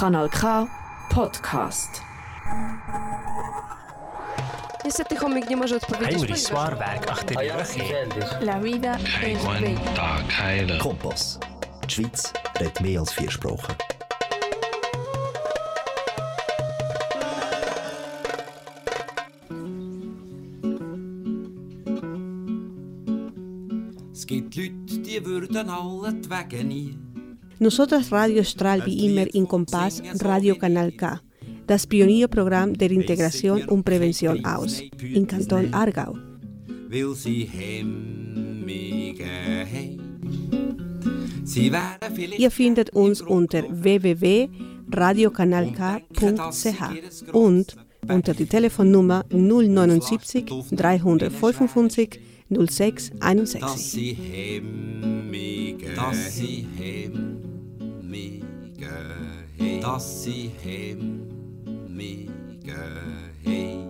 Kanal K Podcast. Niestety chomik nie może odpowiedzieć, Henry ponieważ... zwaar werk achter die rug in. La vida es bella. Kompass. Die Schweiz redet mehr als vier Sprachen. Es gibt Leute, die würden alle die Wege nie. Nosotras Radio Estral wie immer in Compass Radio Canal K, das Pionierprogramm der Integration und Prävention aus, in Kanton Aargau. Weil sie Ihr findet uns unter www.radiokanalk.ch und unter die Telefonnummer 079 355 06 dass 61. sie hemmige dass sie haben. Dass sie hemmige haben.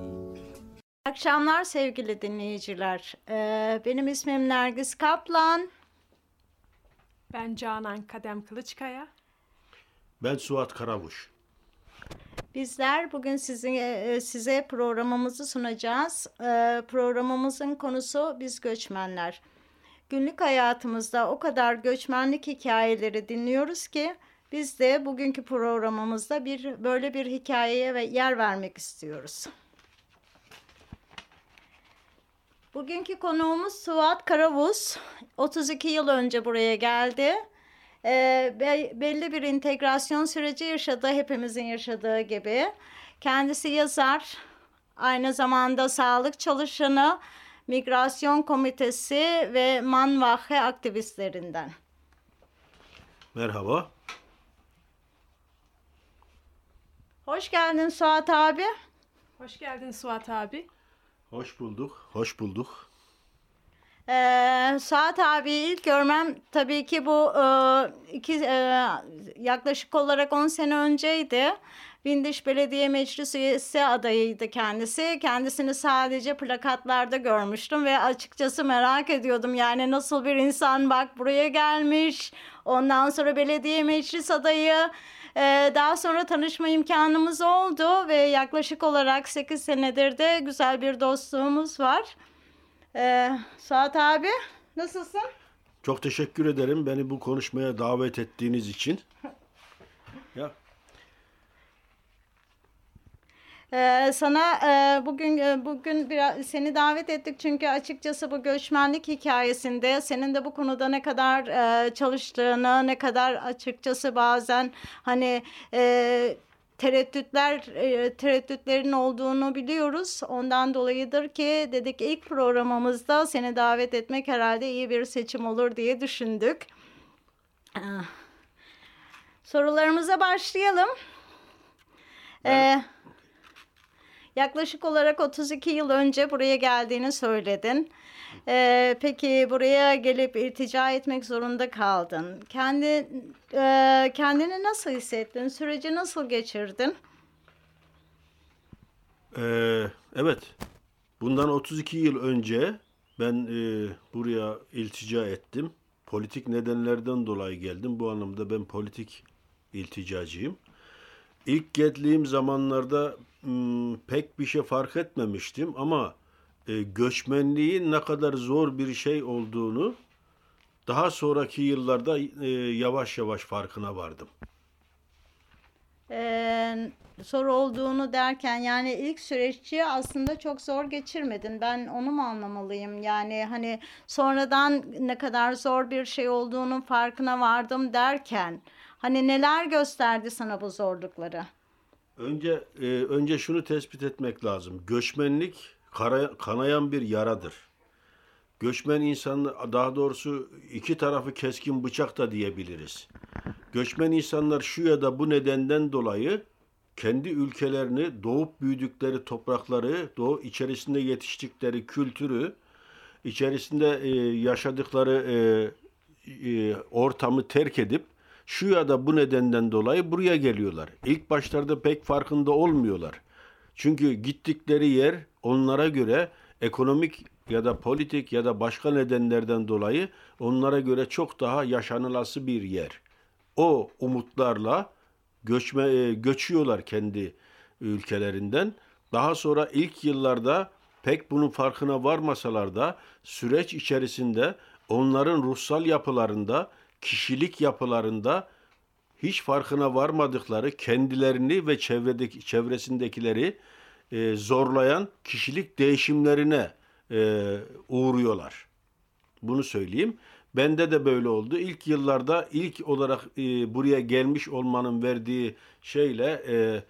akşamlar sevgili dinleyiciler. Ee, benim ismim Nergis Kaplan. Ben Canan Kadem Kılıçkaya. Ben Suat Karavuş. Bizler bugün size, size programımızı sunacağız. Ee, programımızın konusu biz göçmenler. Günlük hayatımızda o kadar göçmenlik hikayeleri dinliyoruz ki biz de bugünkü programımızda bir böyle bir hikayeye ve yer vermek istiyoruz. Bugünkü konuğumuz Suat Karavuz. 32 yıl önce buraya geldi. Ee, be- belli bir integrasyon süreci yaşadı, hepimizin yaşadığı gibi. Kendisi yazar, aynı zamanda sağlık çalışanı, migrasyon komitesi ve Manvahe aktivistlerinden. Merhaba. Hoş geldin Suat abi. Hoş geldin Suat abi. Hoş bulduk. Hoş bulduk. Ee, Suat abi ilk görmem tabii ki bu e, iki e, yaklaşık olarak 10 sene önceydi. Bindiş Belediye Meclisi üyesi adayıydı kendisi. Kendisini sadece plakatlarda görmüştüm ve açıkçası merak ediyordum. Yani nasıl bir insan bak buraya gelmiş. Ondan sonra belediye meclis adayı. Ee, daha sonra tanışma imkanımız oldu ve yaklaşık olarak 8 senedir de güzel bir dostluğumuz var. Ee, Suat abi nasılsın? Çok teşekkür ederim beni bu konuşmaya davet ettiğiniz için. Ya Ee, sana e, bugün e, bugün biraz seni davet ettik çünkü açıkçası bu göçmenlik hikayesinde senin de bu konuda ne kadar e, çalıştığını, ne kadar açıkçası bazen hani e, tereddütler e, tereddütlerin olduğunu biliyoruz. Ondan dolayıdır ki dedik ilk programımızda seni davet etmek herhalde iyi bir seçim olur diye düşündük. Ah. Sorularımıza başlayalım. Ee, yaklaşık olarak 32 yıl önce buraya geldiğini söyledin. Ee, peki buraya gelip iltica etmek zorunda kaldın. Kendi e, kendini nasıl hissettin? Süreci nasıl geçirdin? Ee, evet. Bundan 32 yıl önce ben e, buraya iltica ettim. Politik nedenlerden dolayı geldim. Bu anlamda ben politik ilticacıyım. İlk geldiğim zamanlarda pek bir şey fark etmemiştim ama e, göçmenliğin ne kadar zor bir şey olduğunu daha sonraki yıllarda e, yavaş yavaş farkına vardım. Ee, soru olduğunu derken yani ilk süreççi aslında çok zor geçirmedin. Ben onu mu anlamalıyım? Yani hani sonradan ne kadar zor bir şey olduğunun farkına vardım derken hani neler gösterdi sana bu zorlukları? Önce e, önce şunu tespit etmek lazım. Göçmenlik kara- kanayan bir yaradır. Göçmen insan daha doğrusu iki tarafı keskin bıçak da diyebiliriz. Göçmen insanlar şu ya da bu nedenden dolayı kendi ülkelerini, doğup büyüdükleri toprakları, doğu içerisinde yetiştikleri kültürü, içerisinde e, yaşadıkları e, e, ortamı terk edip şu ya da bu nedenden dolayı buraya geliyorlar. İlk başlarda pek farkında olmuyorlar. Çünkü gittikleri yer onlara göre ekonomik ya da politik ya da başka nedenlerden dolayı onlara göre çok daha yaşanılası bir yer. O umutlarla göçme e, göçüyorlar kendi ülkelerinden. Daha sonra ilk yıllarda pek bunun farkına varmasalar da süreç içerisinde onların ruhsal yapılarında, kişilik yapılarında hiç farkına varmadıkları kendilerini ve çevredeki çevresindekileri e, zorlayan kişilik değişimlerine e, uğruyorlar. Bunu söyleyeyim. Bende de böyle oldu. İlk yıllarda ilk olarak e, buraya gelmiş olmanın verdiği şeyle e,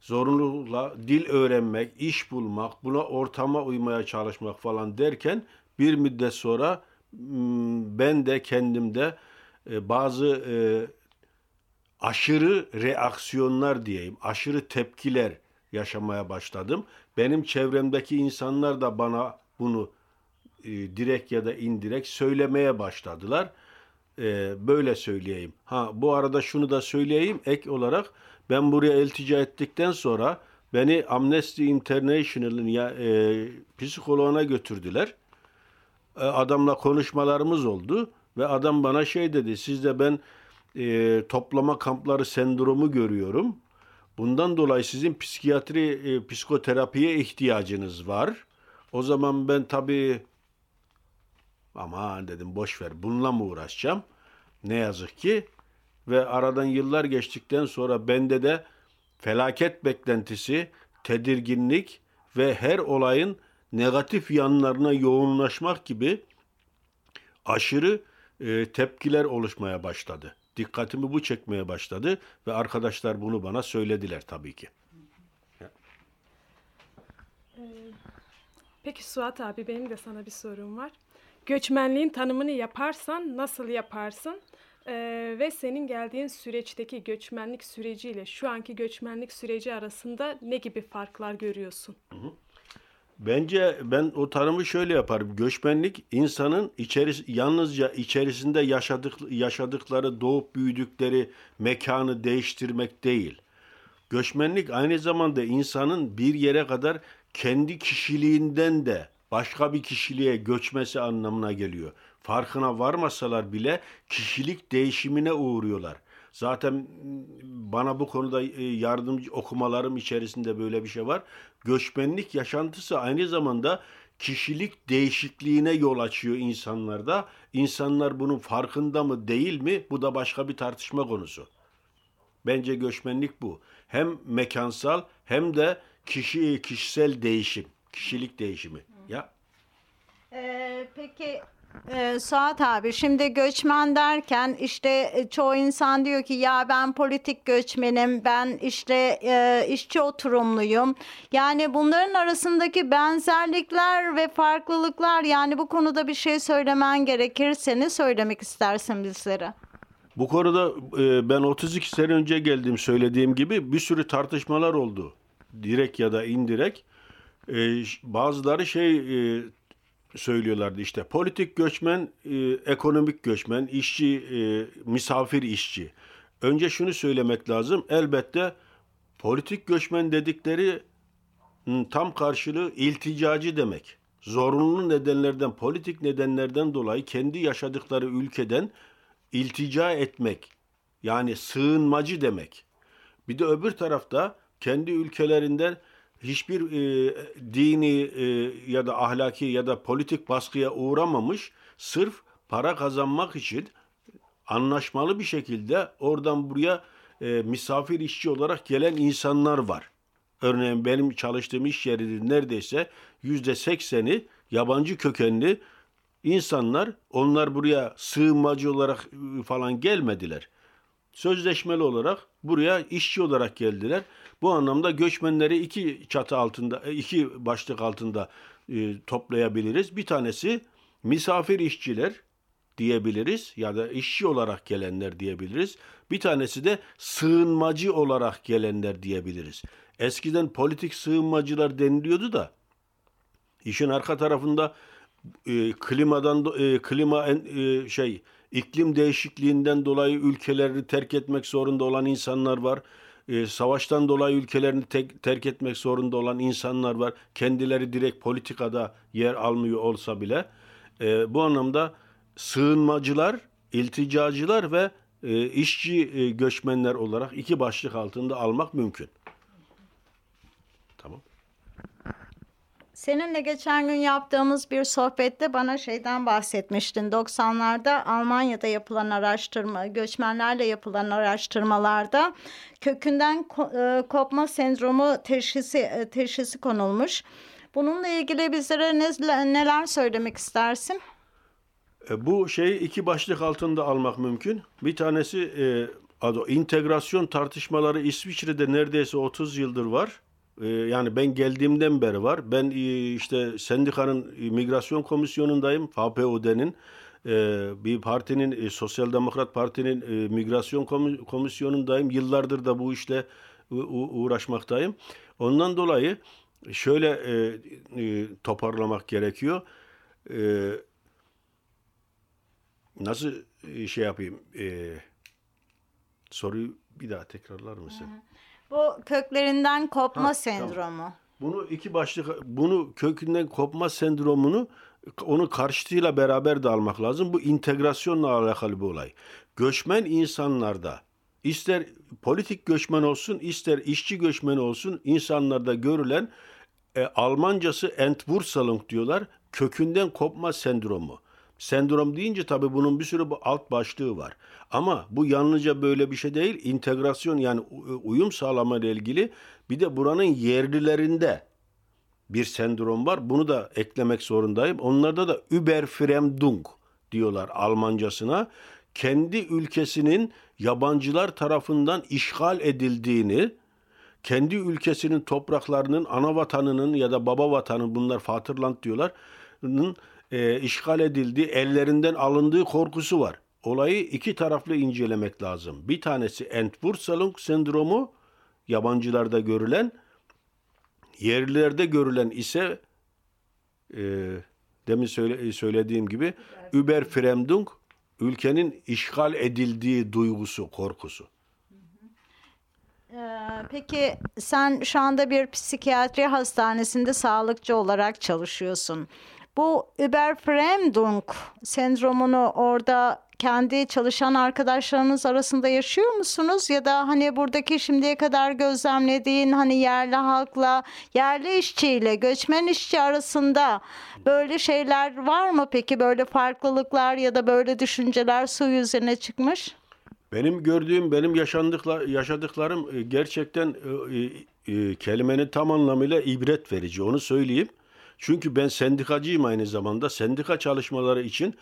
zorunlulukla dil öğrenmek, iş bulmak, buna ortama uymaya çalışmak falan derken bir müddet sonra ben de kendimde e, bazı e, aşırı reaksiyonlar diyeyim, aşırı tepkiler yaşamaya başladım. Benim çevremdeki insanlar da bana bunu e, direkt ya da indirekt söylemeye başladılar. E, böyle söyleyeyim. Ha bu arada şunu da söyleyeyim ek olarak ben buraya iltica ettikten sonra beni Amnesty International'ın ya e, psikoloğuna götürdüler. E, adamla konuşmalarımız oldu ve adam bana şey dedi. Sizde ben e, toplama kampları sendromu görüyorum. Bundan dolayı sizin psikiyatri, e, psikoterapiye ihtiyacınız var. O zaman ben tabii aman dedim boş ver bununla mı uğraşacağım? Ne yazık ki ve aradan yıllar geçtikten sonra bende de felaket beklentisi, tedirginlik ve her olayın negatif yanlarına yoğunlaşmak gibi aşırı e, tepkiler oluşmaya başladı. Dikkatimi bu çekmeye başladı ve arkadaşlar bunu bana söylediler tabii ki. Peki Suat abi benim de sana bir sorum var. Göçmenliğin tanımını yaparsan nasıl yaparsın? Ee, ve senin geldiğin süreçteki göçmenlik süreciyle şu anki göçmenlik süreci arasında ne gibi farklar görüyorsun? Bence ben o tanımı şöyle yaparım. Göçmenlik insanın içeris yalnızca içerisinde yaşadık yaşadıkları, doğup büyüdükleri mekanı değiştirmek değil. Göçmenlik aynı zamanda insanın bir yere kadar kendi kişiliğinden de başka bir kişiliğe göçmesi anlamına geliyor. Farkına varmasalar bile kişilik değişimine uğruyorlar. Zaten bana bu konuda e, yardımcı okumalarım içerisinde böyle bir şey var. Göçmenlik yaşantısı aynı zamanda kişilik değişikliğine yol açıyor insanlarda. İnsanlar bunun farkında mı değil mi? Bu da başka bir tartışma konusu. Bence göçmenlik bu. Hem mekansal hem de kişi kişisel değişim, kişilik değişimi. Ya. Ee, peki ee, Suat abi şimdi göçmen derken işte e, çoğu insan diyor ki ya ben politik göçmenim ben işte e, işçi oturumluyum. Yani bunların arasındaki benzerlikler ve farklılıklar yani bu konuda bir şey söylemen gerekirse ne söylemek istersin bizlere? Bu konuda e, ben 32 sene önce geldim söylediğim gibi bir sürü tartışmalar oldu. Direkt ya da indirekt. E, bazıları şey e, söylüyorlardı işte politik göçmen, e, ekonomik göçmen, işçi, e, misafir işçi. Önce şunu söylemek lazım. Elbette politik göçmen dedikleri tam karşılığı ilticacı demek. Zorunlu nedenlerden, politik nedenlerden dolayı kendi yaşadıkları ülkeden iltica etmek. Yani sığınmacı demek. Bir de öbür tarafta kendi ülkelerinden hiçbir e, dini e, ya da ahlaki ya da politik baskıya uğramamış sırf para kazanmak için anlaşmalı bir şekilde oradan buraya e, misafir işçi olarak gelen insanlar var. Örneğin benim çalıştığım iş yerinin neredeyse yüzde sekseni yabancı kökenli insanlar. Onlar buraya sığınmacı olarak e, falan gelmediler. Sözleşmeli olarak buraya işçi olarak geldiler. Bu anlamda göçmenleri iki çatı altında, e, iki başlık altında e, toplayabiliriz. Bir tanesi misafir işçiler diyebiliriz ya da işçi olarak gelenler diyebiliriz. Bir tanesi de sığınmacı olarak gelenler diyebiliriz. Eskiden politik sığınmacılar deniliyordu da işin arka tarafında e, klimadan e, klima e, şey iklim değişikliğinden dolayı ülkelerini terk etmek zorunda olan insanlar var e, savaştan dolayı ülkelerini tek, terk etmek zorunda olan insanlar var. Kendileri direkt politikada yer almıyor olsa bile. E, bu anlamda sığınmacılar, ilticacılar ve e, işçi e, göçmenler olarak iki başlık altında almak mümkün. Seninle geçen gün yaptığımız bir sohbette bana şeyden bahsetmiştin. 90'larda Almanya'da yapılan araştırma, göçmenlerle yapılan araştırmalarda kökünden e, kopma sendromu teşhisi e, teşhisi konulmuş. Bununla ilgili bizlere ne- neler söylemek istersin? E, bu şeyi iki başlık altında almak mümkün. Bir tanesi adı integrasyon tartışmaları İsviçre'de neredeyse 30 yıldır var. E, yani ben geldiğimden beri var. Ben e, işte sendikanın e, migrasyon komisyonundayım, HPUD'nin. E, bir partinin, e, Sosyal Demokrat Parti'nin migrasyon komi- komisyonundayım. Yıllardır da bu işle uğraşmaktayım. Ondan dolayı şöyle toparlamak gerekiyor. E, Nasıl şey yapayım? Soruyu bir daha tekrarlar mısın? Bu köklerinden kopma Ha, sendromu. Bunu iki başlık, bunu kökünden kopma sendromunu onu karşıtıyla beraber de almak lazım. Bu integrasyonla alakalı bir olay. Göçmen insanlarda ister politik göçmen olsun ister işçi göçmen olsun insanlarda görülen e, Almancası Entwurzelung diyorlar. Kökünden kopma sendromu. Sendrom deyince tabii bunun bir sürü bu alt başlığı var. Ama bu yalnızca böyle bir şey değil. İntegrasyon yani u- uyum sağlama ile ilgili bir de buranın yerlilerinde bir sendrom var. Bunu da eklemek zorundayım. Onlarda da Überfremdung diyorlar Almancasına. Kendi ülkesinin yabancılar tarafından işgal edildiğini, kendi ülkesinin topraklarının ana vatanının ya da baba vatanı bunlar Vaterland diyorlar. E, işgal edildiği, ellerinden alındığı korkusu var. Olayı iki taraflı incelemek lazım. Bir tanesi Entwurzelung sendromu, yabancılarda görülen, yerlilerde görülen ise e, demin söyle, söylediğim gibi Überfremdung, ülkenin işgal edildiği duygusu, korkusu. Ee, Peki sen şu anda bir psikiyatri hastanesinde sağlıkçı olarak çalışıyorsun. Bu Überfremdung sendromunu orada kendi çalışan arkadaşlarınız arasında yaşıyor musunuz? Ya da hani buradaki şimdiye kadar gözlemlediğin hani yerli halkla, yerli işçiyle, göçmen işçi arasında böyle şeyler var mı peki? Böyle farklılıklar ya da böyle düşünceler su yüzüne çıkmış? Benim gördüğüm, benim yaşandıkla, yaşadıklarım e, gerçekten e, e, kelimenin tam anlamıyla ibret verici. Onu söyleyeyim. Çünkü ben sendikacıyım aynı zamanda. Sendika çalışmaları için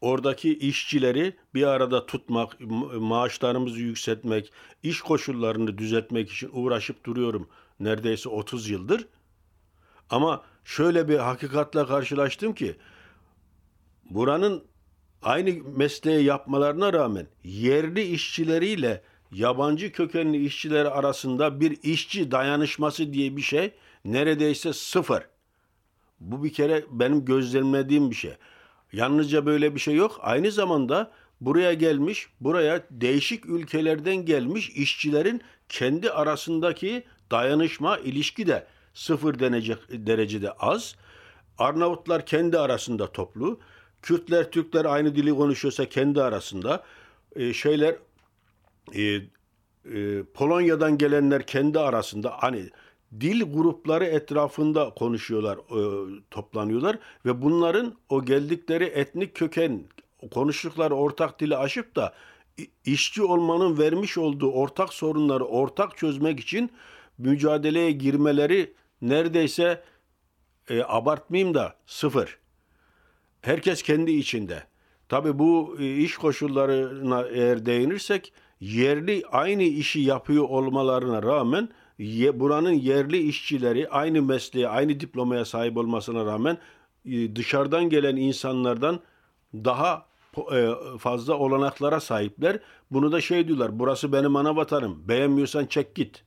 oradaki işçileri bir arada tutmak, ma- maaşlarımızı yükseltmek, iş koşullarını düzeltmek için uğraşıp duruyorum neredeyse 30 yıldır. Ama şöyle bir hakikatle karşılaştım ki buranın aynı mesleği yapmalarına rağmen yerli işçileriyle yabancı kökenli işçiler arasında bir işçi dayanışması diye bir şey neredeyse sıfır. Bu bir kere benim gözlemlediğim bir şey. Yalnızca böyle bir şey yok. Aynı zamanda buraya gelmiş, buraya değişik ülkelerden gelmiş işçilerin kendi arasındaki dayanışma ilişki de sıfır denecek derecede az. Arnavutlar kendi arasında toplu. Kürtler, Türkler aynı dili konuşuyorsa kendi arasında. Ee, şeyler e, e, Polonya'dan gelenler kendi arasında hani dil grupları etrafında konuşuyorlar, e, toplanıyorlar ve bunların o geldikleri etnik köken, konuştukları ortak dili aşıp da işçi olmanın vermiş olduğu ortak sorunları ortak çözmek için mücadeleye girmeleri neredeyse e, abartmayayım da sıfır. Herkes kendi içinde. Tabii bu e, iş koşullarına eğer değinirsek yerli aynı işi yapıyor olmalarına rağmen ye- buranın yerli işçileri aynı mesleğe, aynı diplomaya sahip olmasına rağmen e, dışarıdan gelen insanlardan daha e, fazla olanaklara sahipler. Bunu da şey diyorlar, burası benim ana vatanım, beğenmiyorsan çek git.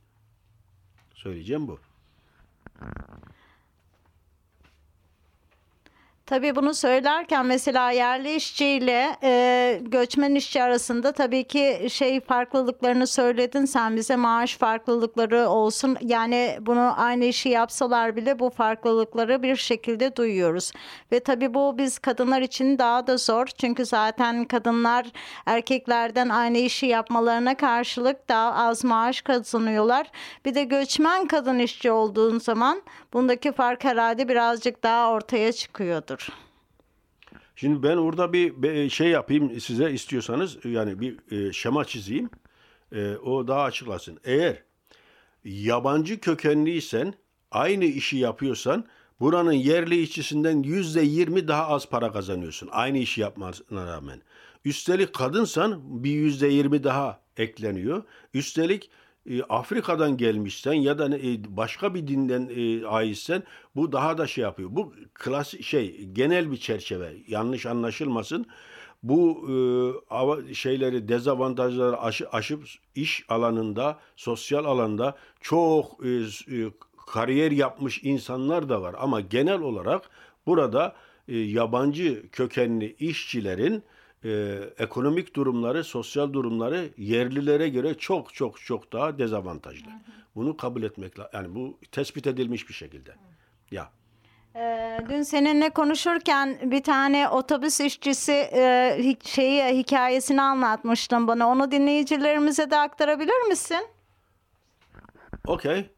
Söyleyeceğim bu. Tabii bunu söylerken mesela yerli işçiyle e, göçmen işçi arasında tabii ki şey farklılıklarını söyledin. Sen bize maaş farklılıkları olsun. Yani bunu aynı işi yapsalar bile bu farklılıkları bir şekilde duyuyoruz. Ve tabii bu biz kadınlar için daha da zor. Çünkü zaten kadınlar erkeklerden aynı işi yapmalarına karşılık daha az maaş kazanıyorlar. Bir de göçmen kadın işçi olduğun zaman bundaki fark herhalde birazcık daha ortaya çıkıyordur. Şimdi ben orada bir şey yapayım size istiyorsanız yani bir e, şema çizeyim. E, o daha açıklasın. Eğer yabancı kökenliysen aynı işi yapıyorsan buranın yerli işçisinden yüzde yirmi daha az para kazanıyorsun. Aynı işi yapmasına rağmen. Üstelik kadınsan bir yüzde yirmi daha ekleniyor. Üstelik e, Afrika'dan gelmişsen ya da e, başka bir dinden e, aitsen bu daha da şey yapıyor. Bu klasik şey genel bir çerçeve. Yanlış anlaşılmasın. Bu e, şeyleri dezavantajları aşı, aşıp iş alanında, sosyal alanda çok e, e, kariyer yapmış insanlar da var ama genel olarak burada e, yabancı kökenli işçilerin e, ekonomik durumları, sosyal durumları yerlilere göre çok çok çok daha dezavantajlı. Hı hı. Bunu kabul etmek lazım. Yani bu tespit edilmiş bir şekilde. Hı. Ya. Ee, dün seninle konuşurken bir tane otobüs işçisi e, şeyi hikayesini anlatmıştın bana. Onu dinleyicilerimize de aktarabilir misin? Okey.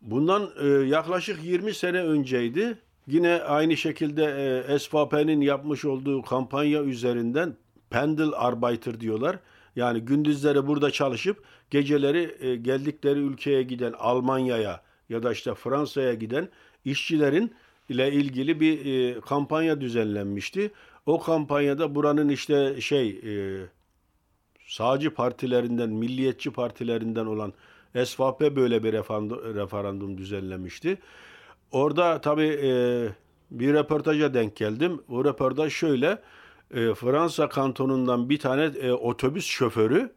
Bundan e, yaklaşık 20 sene önceydi. Yine aynı şekilde e, SVP'nin yapmış olduğu kampanya üzerinden Pendel Arbeiter diyorlar. Yani gündüzleri burada çalışıp geceleri e, geldikleri ülkeye giden Almanya'ya ya da işte Fransa'ya giden işçilerin ile ilgili bir e, kampanya düzenlenmişti. O kampanyada buranın işte şey e, sağcı partilerinden, milliyetçi partilerinden olan SVP böyle bir referandum düzenlemişti. Orada tabii e, bir röportaja denk geldim. O röportaj şöyle. E, Fransa kantonundan bir tane e, otobüs şoförü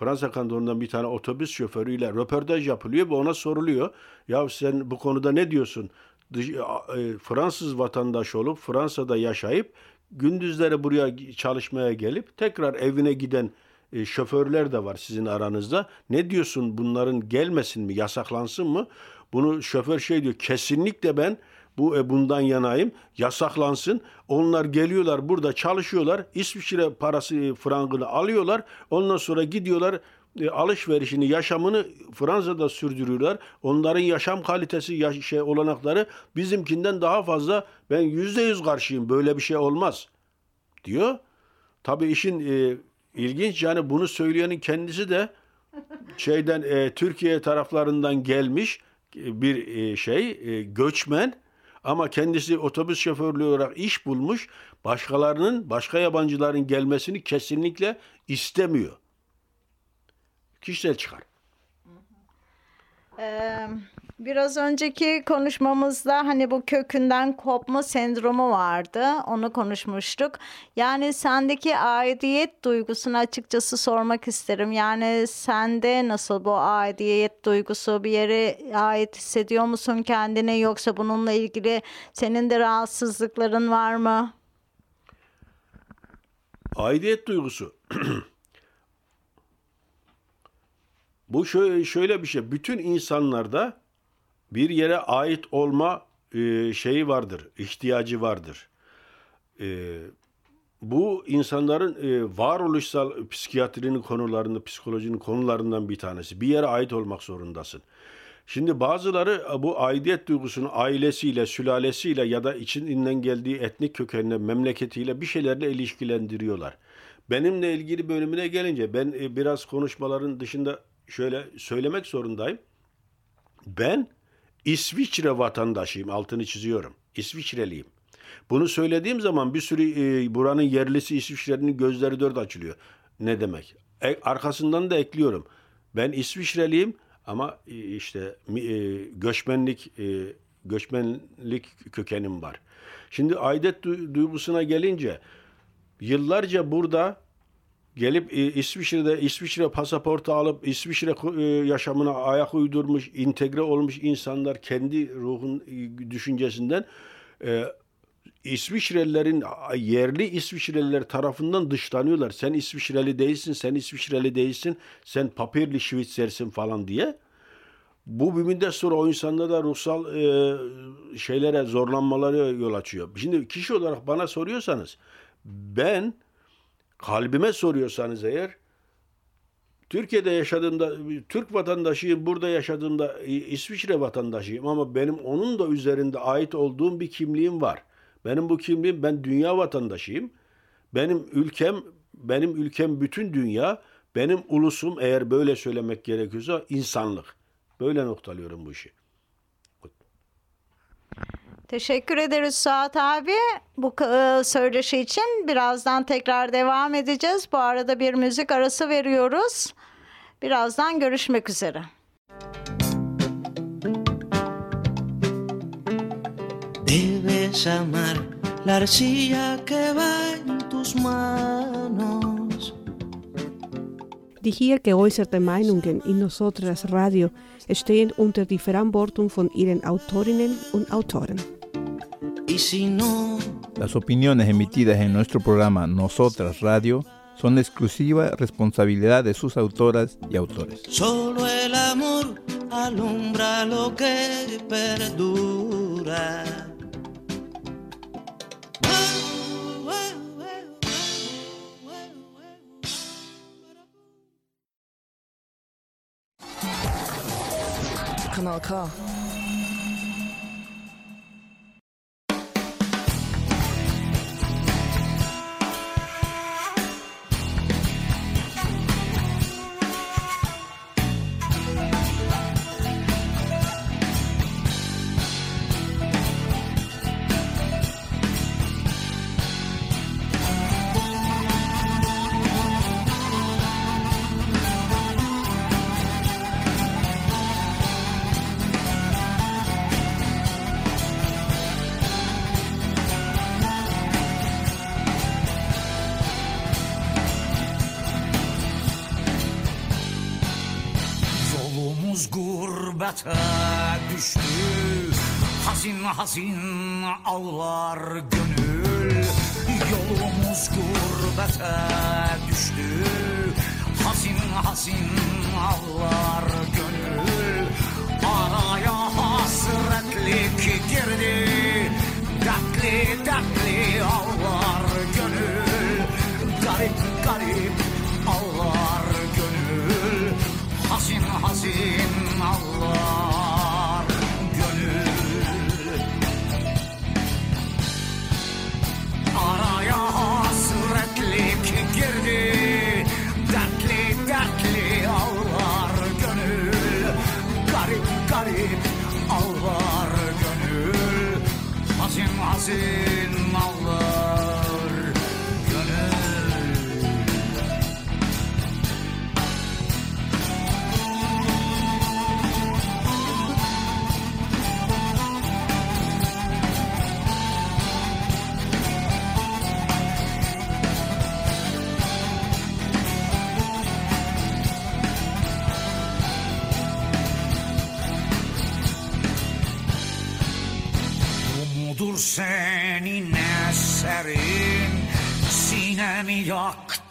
Fransa kantonundan bir tane otobüs şoförüyle röportaj yapılıyor ve ona soruluyor. Ya sen bu konuda ne diyorsun? Dış, e, Fransız vatandaş olup Fransa'da yaşayıp gündüzleri buraya çalışmaya gelip tekrar evine giden e, şoförler de var sizin aranızda. Ne diyorsun bunların gelmesin mi, yasaklansın mı? Bunu şoför şey diyor kesinlikle ben bu e, bundan yanayım. Yasaklansın. Onlar geliyorlar burada çalışıyorlar. İsviçre parası e, frangını alıyorlar. Ondan sonra gidiyorlar e, alışverişini, yaşamını Fransa'da sürdürüyorlar. Onların yaşam kalitesi, yaş- şey olanakları bizimkinden daha fazla. Ben yüzde yüz karşıyım. Böyle bir şey olmaz diyor. Tabii işin e, ilginç yani bunu söyleyenin kendisi de şeyden e, Türkiye taraflarından gelmiş bir e, şey e, göçmen ama kendisi otobüs şoförlüğü olarak iş bulmuş. Başkalarının, başka yabancıların gelmesini kesinlikle istemiyor. Kişisel çıkar. Ee, biraz önceki konuşmamızda hani bu kökünden kopma sendromu vardı. Onu konuşmuştuk. Yani sendeki aidiyet duygusunu açıkçası sormak isterim. Yani sende nasıl bu aidiyet duygusu bir yere ait hissediyor musun kendine yoksa bununla ilgili senin de rahatsızlıkların var mı? Aidiyet duygusu Bu şöyle, şöyle bir şey. Bütün insanlarda bir yere ait olma e, şeyi vardır, ihtiyacı vardır. E, bu insanların e, varoluşsal psikiyatrinin konularında, psikolojinin konularından bir tanesi. Bir yere ait olmak zorundasın. Şimdi bazıları bu aidiyet duygusunu ailesiyle, sülalesiyle ya da içinden geldiği etnik kökenle, memleketiyle bir şeylerle ilişkilendiriyorlar. Benimle ilgili bölümüne gelince ben biraz konuşmaların dışında şöyle söylemek zorundayım. Ben İsviçre vatandaşıyım. Altını çiziyorum. İsviçreliyim. Bunu söylediğim zaman bir sürü e, buranın yerlisi İsviçre'nin gözleri dört açılıyor. Ne demek? E, arkasından da ekliyorum. Ben İsviçreliyim ama e, işte e, göçmenlik e, göçmenlik kökenim var. Şimdi aidet duygusuna gelince yıllarca burada gelip e, İsviçre'de İsviçre pasaportu alıp İsviçre e, yaşamına ayak uydurmuş, entegre olmuş insanlar kendi ruhun e, düşüncesinden İsviçrelilerin yerli İsviçreliler tarafından dışlanıyorlar. Sen İsviçreli değilsin, sen İsviçreli değilsin, sen papirli Şvitsersin falan diye. Bu bir müddet sonra o insanda da ruhsal e, şeylere, zorlanmalara yol açıyor. Şimdi kişi olarak bana soruyorsanız ben kalbime soruyorsanız eğer Türkiye'de yaşadığımda Türk vatandaşıyım, burada yaşadığımda İsviçre vatandaşıyım ama benim onun da üzerinde ait olduğum bir kimliğim var. Benim bu kimliğim ben dünya vatandaşıyım. Benim ülkem benim ülkem bütün dünya. Benim ulusum eğer böyle söylemek gerekiyorsa insanlık. Böyle noktalıyorum bu işi. Teşekkür ederiz Suat abi bu e, söyleşi için. Birazdan tekrar devam edeceğiz. Bu arada bir müzik arası veriyoruz. Birazdan görüşmek üzere. Debes amar la arcilla que va en tus manos. Die hier geäußerte Meinungen in Nosotras Radio stehen unter die Verantwortung von ihren Autorinnen und Autoren. Y si no, Las opiniones emitidas en nuestro programa Nosotras Radio son exclusiva responsabilidad de sus autoras y autores. solo el amor alumbra lo que perdura. Hazin ağlar gönül Yolumuz gurbete düştü. Hazin hazin ağlar gönül Araya hasretlik girdi. Dertli dertli ağlar gönül Garip garip Hazin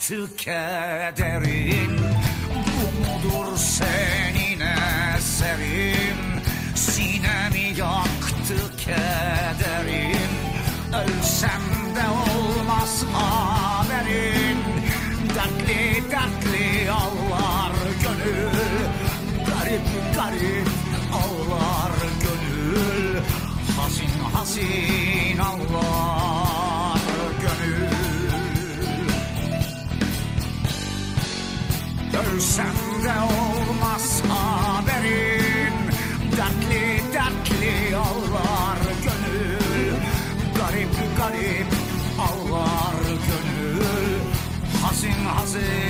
yaktı kederin Bu mudur senin eserin Sinemi yaktı kederin Ölsem de olmaz haberin. Dertli dertli ağlar gönül Garip garip ağlar gönül. Hazin hazin ağlar Ölsem de olmaz haberin. Dertli dertli ağlar gönül. Garip garip ağlar gönül. Hazin hazin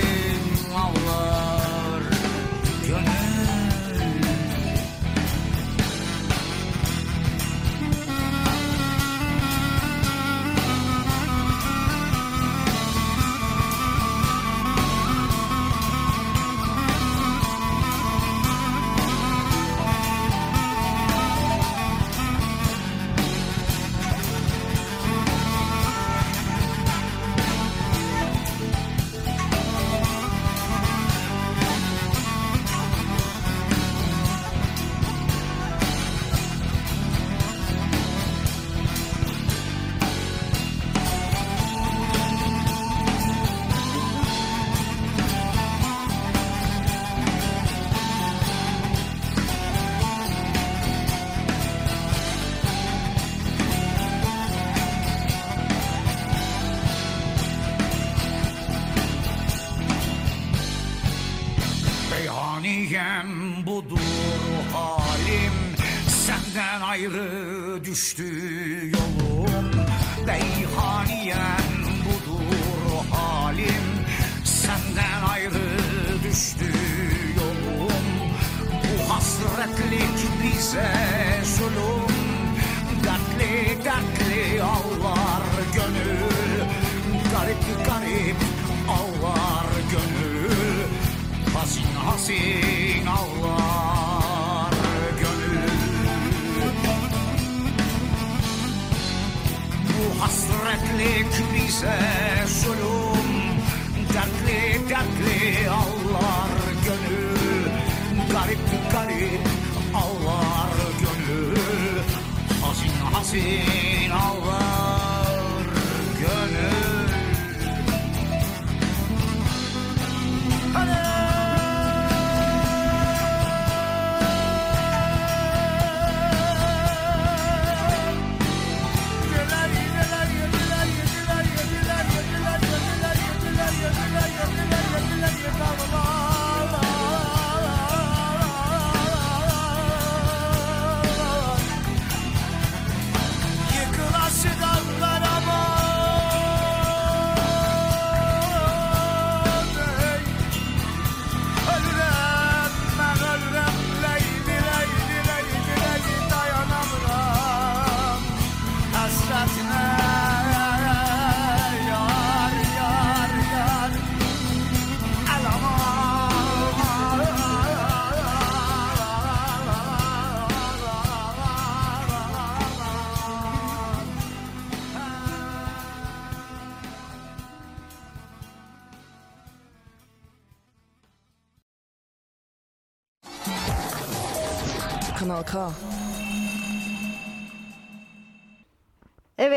Hasin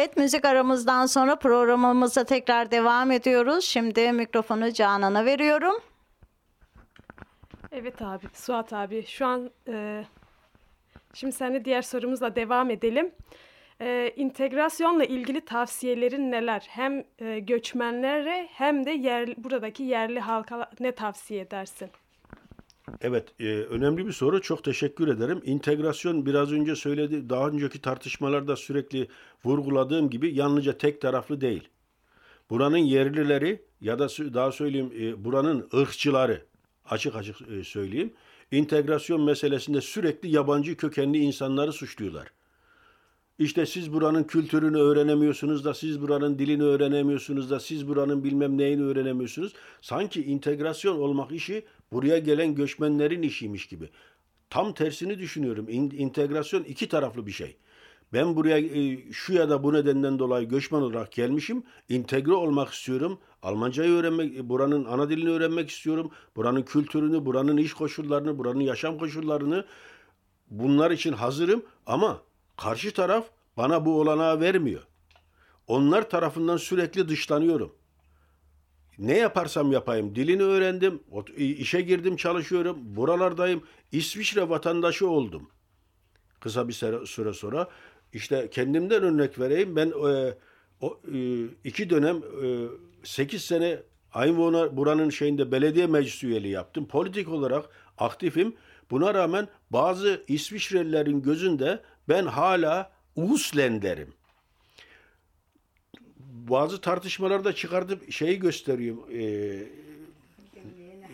Evet müzik aramızdan sonra programımıza tekrar devam ediyoruz. Şimdi mikrofonu Canan'a veriyorum. Evet abi, Suat abi. Şu an e, şimdi seninle diğer sorumuzla devam edelim. E, integrasyonla ilgili tavsiyelerin neler? Hem e, göçmenlere hem de yer, buradaki yerli halka ne tavsiye edersin? Evet, e, önemli bir soru. Çok teşekkür ederim. İntegrasyon biraz önce söyledi, daha önceki tartışmalarda sürekli vurguladığım gibi yalnızca tek taraflı değil. Buranın yerlileri ya da daha söyleyeyim e, buranın ırkçıları açık açık e, söyleyeyim. integrasyon meselesinde sürekli yabancı kökenli insanları suçluyorlar. İşte siz buranın kültürünü öğrenemiyorsunuz da, siz buranın dilini öğrenemiyorsunuz da, siz buranın bilmem neyini öğrenemiyorsunuz. Sanki integrasyon olmak işi buraya gelen göçmenlerin işiymiş gibi. Tam tersini düşünüyorum. İn- İntegrasyon iki taraflı bir şey. Ben buraya e, şu ya da bu nedenden dolayı göçmen olarak gelmişim. İntegre olmak istiyorum. Almancayı öğrenmek, e, buranın ana dilini öğrenmek istiyorum. Buranın kültürünü, buranın iş koşullarını, buranın yaşam koşullarını bunlar için hazırım ama karşı taraf bana bu olanağı vermiyor. Onlar tarafından sürekli dışlanıyorum. Ne yaparsam yapayım dilini öğrendim, işe girdim çalışıyorum, buralardayım. İsviçre vatandaşı oldum. Kısa bir süre sonra işte kendimden örnek vereyim. Ben e, o e, iki dönem e, 8 sene Aynvona buranın şeyinde belediye meclis üyeliği yaptım. Politik olarak aktifim. Buna rağmen bazı İsviçrelilerin gözünde ben hala Uuslenderim. Bazı tartışmalarda çıkartıp şeyi gösteriyorum.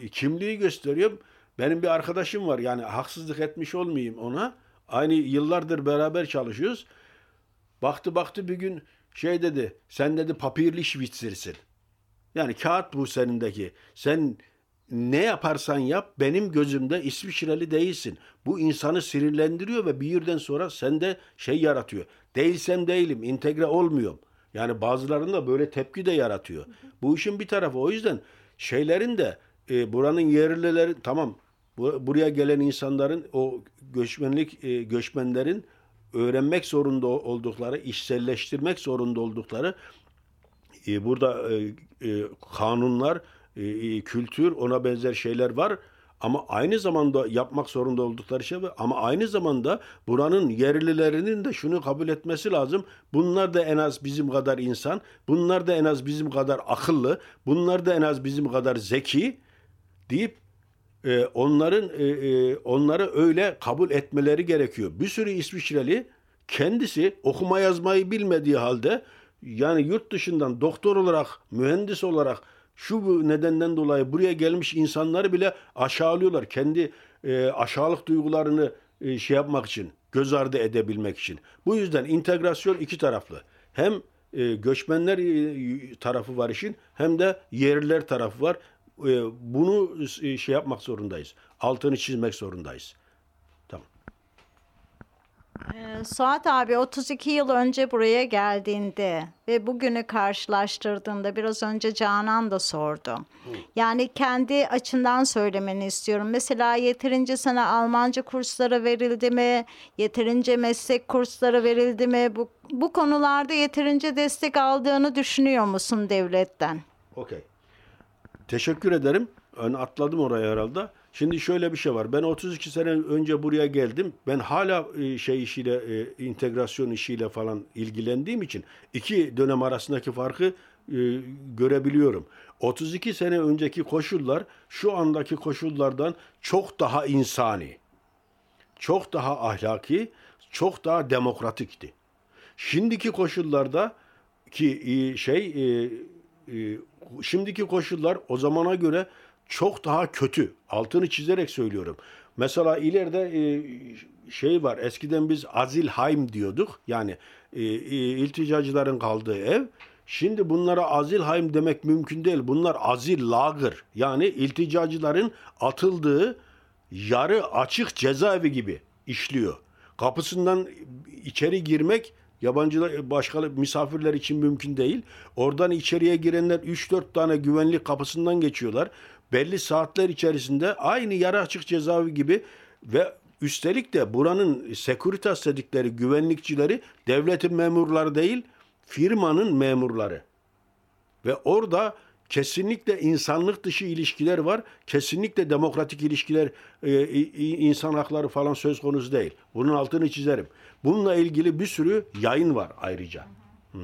E, kimliği gösteriyorum. Benim bir arkadaşım var. Yani haksızlık etmiş olmayayım ona. Aynı yıllardır beraber çalışıyoruz. Baktı baktı bir gün şey dedi. Sen dedi papirli şvitzirsin. Yani kağıt bu senindeki. Sen ne yaparsan yap benim gözümde İsviçreli değilsin. Bu insanı sinirlendiriyor ve bir yerden sonra sende şey yaratıyor. Değilsem değilim, entegre olmuyorum. Yani bazılarında böyle tepki de yaratıyor. Bu işin bir tarafı. O yüzden şeylerin de e, buranın yerlileri tamam bu, buraya gelen insanların o göçmenlik e, göçmenlerin öğrenmek zorunda oldukları, işselleştirmek zorunda oldukları e, burada e, e, kanunlar, e, e, kültür, ona benzer şeyler var. Ama aynı zamanda yapmak zorunda oldukları şey var. Ama aynı zamanda buranın yerlilerinin de şunu kabul etmesi lazım. Bunlar da en az bizim kadar insan. Bunlar da en az bizim kadar akıllı. Bunlar da en az bizim kadar zeki deyip e, onların e, e, onları öyle kabul etmeleri gerekiyor. Bir sürü İsviçreli kendisi okuma yazmayı bilmediği halde yani yurt dışından doktor olarak, mühendis olarak şu nedenden dolayı buraya gelmiş insanları bile aşağılıyorlar. Kendi e, aşağılık duygularını e, şey yapmak için, göz ardı edebilmek için. Bu yüzden integrasyon iki taraflı. Hem e, göçmenler e, tarafı var işin hem de yerliler tarafı var. E, bunu e, şey yapmak zorundayız. Altını çizmek zorundayız. Ee, Suat abi 32 yıl önce buraya geldiğinde ve bugünü karşılaştırdığında biraz önce Canan da sordu. Yani kendi açından söylemeni istiyorum. Mesela yeterince sana Almanca kursları verildi mi? Yeterince meslek kursları verildi mi? Bu, bu konularda yeterince destek aldığını düşünüyor musun devletten? Okey. Teşekkür ederim. Ön atladım oraya herhalde. Şimdi şöyle bir şey var. Ben 32 sene önce buraya geldim. Ben hala e, şey işiyle, e, integrasyon işiyle falan ilgilendiğim için iki dönem arasındaki farkı e, görebiliyorum. 32 sene önceki koşullar şu andaki koşullardan çok daha insani, çok daha ahlaki, çok daha demokratikti. Şimdiki koşullarda ki e, şey şimdiki koşullar o zamana göre çok daha kötü. Altını çizerek söylüyorum. Mesela ileride e, şey var. Eskiden biz azilheim diyorduk. Yani e, e, ilticacıların kaldığı ev. Şimdi bunlara azilheim demek mümkün değil. Bunlar azil lager. Yani ilticacıların atıldığı yarı açık cezaevi gibi işliyor. Kapısından içeri girmek yabancılar başka misafirler için mümkün değil. Oradan içeriye girenler 3-4 tane güvenlik kapısından geçiyorlar. Belli saatler içerisinde aynı yarı açık cezaevi gibi ve üstelik de buranın Securitas dedikleri güvenlikçileri devletin memurları değil, firmanın memurları. Ve orada kesinlikle insanlık dışı ilişkiler var. Kesinlikle demokratik ilişkiler, e, insan hakları falan söz konusu değil. Bunun altını çizerim. Bununla ilgili bir sürü yayın var ayrıca. Hı.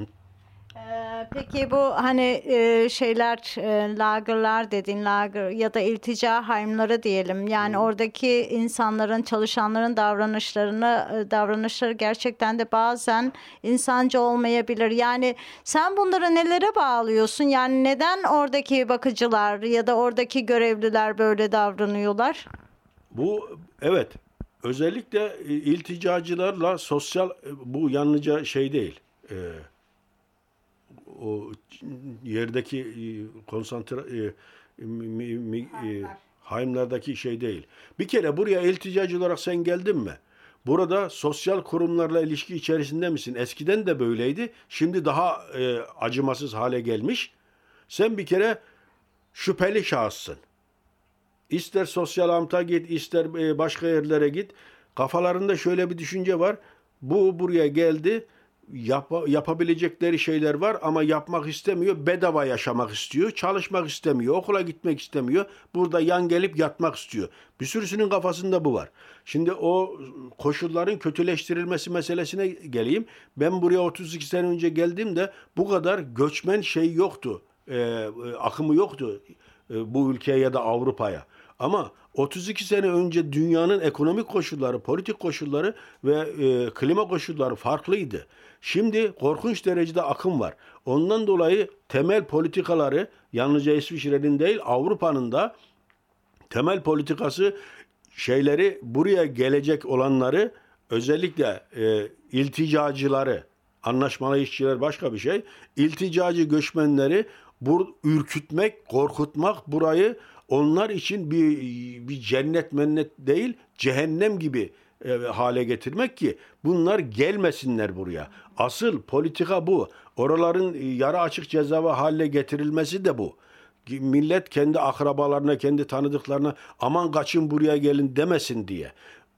Ee, Peki bu hani e, şeyler e, lagerlar dedin lager ya da iltica haymları diyelim. Yani oradaki insanların çalışanların davranışlarını e, davranışları gerçekten de bazen insancı olmayabilir. Yani sen bunları nelere bağlıyorsun? Yani neden oradaki bakıcılar ya da oradaki görevliler böyle davranıyorlar? Bu evet özellikle ilticacılarla sosyal bu yalnızca şey değil. E, o yerdeki e, konsantre e, mi, mi, e, haimlerdeki şey değil. Bir kere buraya ilticacı olarak sen geldin mi? Burada sosyal kurumlarla ilişki içerisinde misin? Eskiden de böyleydi. Şimdi daha e, acımasız hale gelmiş. Sen bir kere şüpheli şahıssın. İster sosyal amta git, ister e, başka yerlere git. Kafalarında şöyle bir düşünce var. Bu buraya geldi yap, yapabilecekleri şeyler var ama yapmak istemiyor. Bedava yaşamak istiyor. Çalışmak istemiyor. Okula gitmek istemiyor. Burada yan gelip yatmak istiyor. Bir sürüsünün kafasında bu var. Şimdi o koşulların kötüleştirilmesi meselesine geleyim. Ben buraya 32 sene önce geldiğimde bu kadar göçmen şey yoktu. E, akımı yoktu e, bu ülkeye ya da Avrupa'ya. Ama 32 sene önce dünyanın ekonomik koşulları, politik koşulları ve e, klima koşulları farklıydı. Şimdi korkunç derecede akım var. Ondan dolayı temel politikaları yalnızca İsviçre'nin değil Avrupa'nın da temel politikası şeyleri buraya gelecek olanları özellikle e, ilticacıları, anlaşmalı işçiler başka bir şey. İlticacı göçmenleri bur ürkütmek, korkutmak, burayı onlar için bir bir cennet mennet değil, cehennem gibi e, hale getirmek ki bunlar gelmesinler buraya. Asıl politika bu. Oraların e, yarı açık cezaevi haline getirilmesi de bu. Millet kendi akrabalarına, kendi tanıdıklarına aman kaçın buraya gelin demesin diye.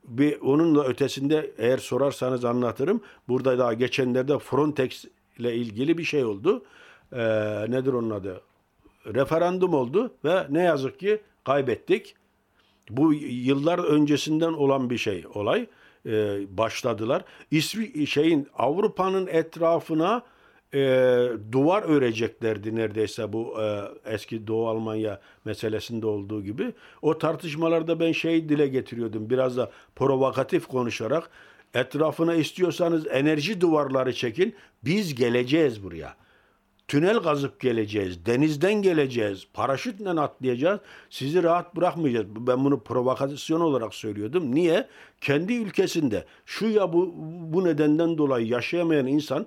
Bir onunla ötesinde eğer sorarsanız anlatırım. Burada daha geçenlerde Frontex ile ilgili bir şey oldu. Ee, nedir onun adı? Referandum oldu ve ne yazık ki kaybettik. Bu yıllar öncesinden olan bir şey olay. Ee, başladılar. İsvi şeyin Avrupa'nın etrafına e, e, duvar öreceklerdi neredeyse bu e, eski Doğu Almanya meselesinde olduğu gibi. O tartışmalarda ben şeyi dile getiriyordum. Biraz da provokatif konuşarak etrafına istiyorsanız enerji duvarları çekin. Biz geleceğiz buraya. Tünel kazıp geleceğiz. Denizden geleceğiz. Paraşütle atlayacağız. Sizi rahat bırakmayacağız. Ben bunu provokasyon olarak söylüyordum. Niye? Kendi ülkesinde şu ya bu, bu nedenden dolayı yaşayamayan insan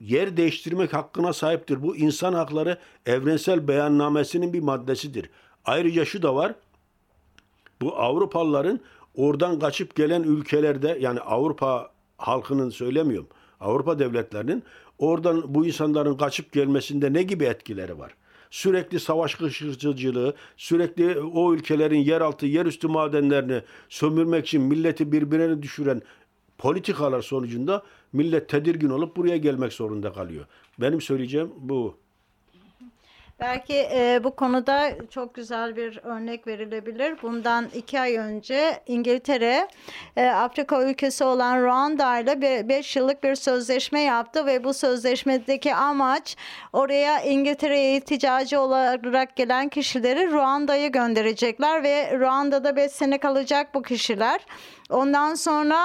yer değiştirmek hakkına sahiptir. Bu insan hakları evrensel beyannamesinin bir maddesidir. Ayrıca şu da var. Bu Avrupalıların oradan kaçıp gelen ülkelerde yani Avrupa halkının söylemiyorum. Avrupa devletlerinin oradan bu insanların kaçıp gelmesinde ne gibi etkileri var? Sürekli savaş kışkırtıcılığı, sürekli o ülkelerin yeraltı, yerüstü madenlerini sömürmek için milleti birbirine düşüren politikalar sonucunda millet tedirgin olup buraya gelmek zorunda kalıyor. Benim söyleyeceğim bu. Belki e, bu konuda çok güzel bir örnek verilebilir. Bundan iki ay önce İngiltere e, Afrika ülkesi olan Ruanda ile 5 yıllık bir sözleşme yaptı ve bu sözleşmedeki amaç oraya İngiltere'ye ihtiyacı olarak gelen kişileri Ruanda'ya gönderecekler ve Ruanda'da 5 sene kalacak bu kişiler. Ondan sonra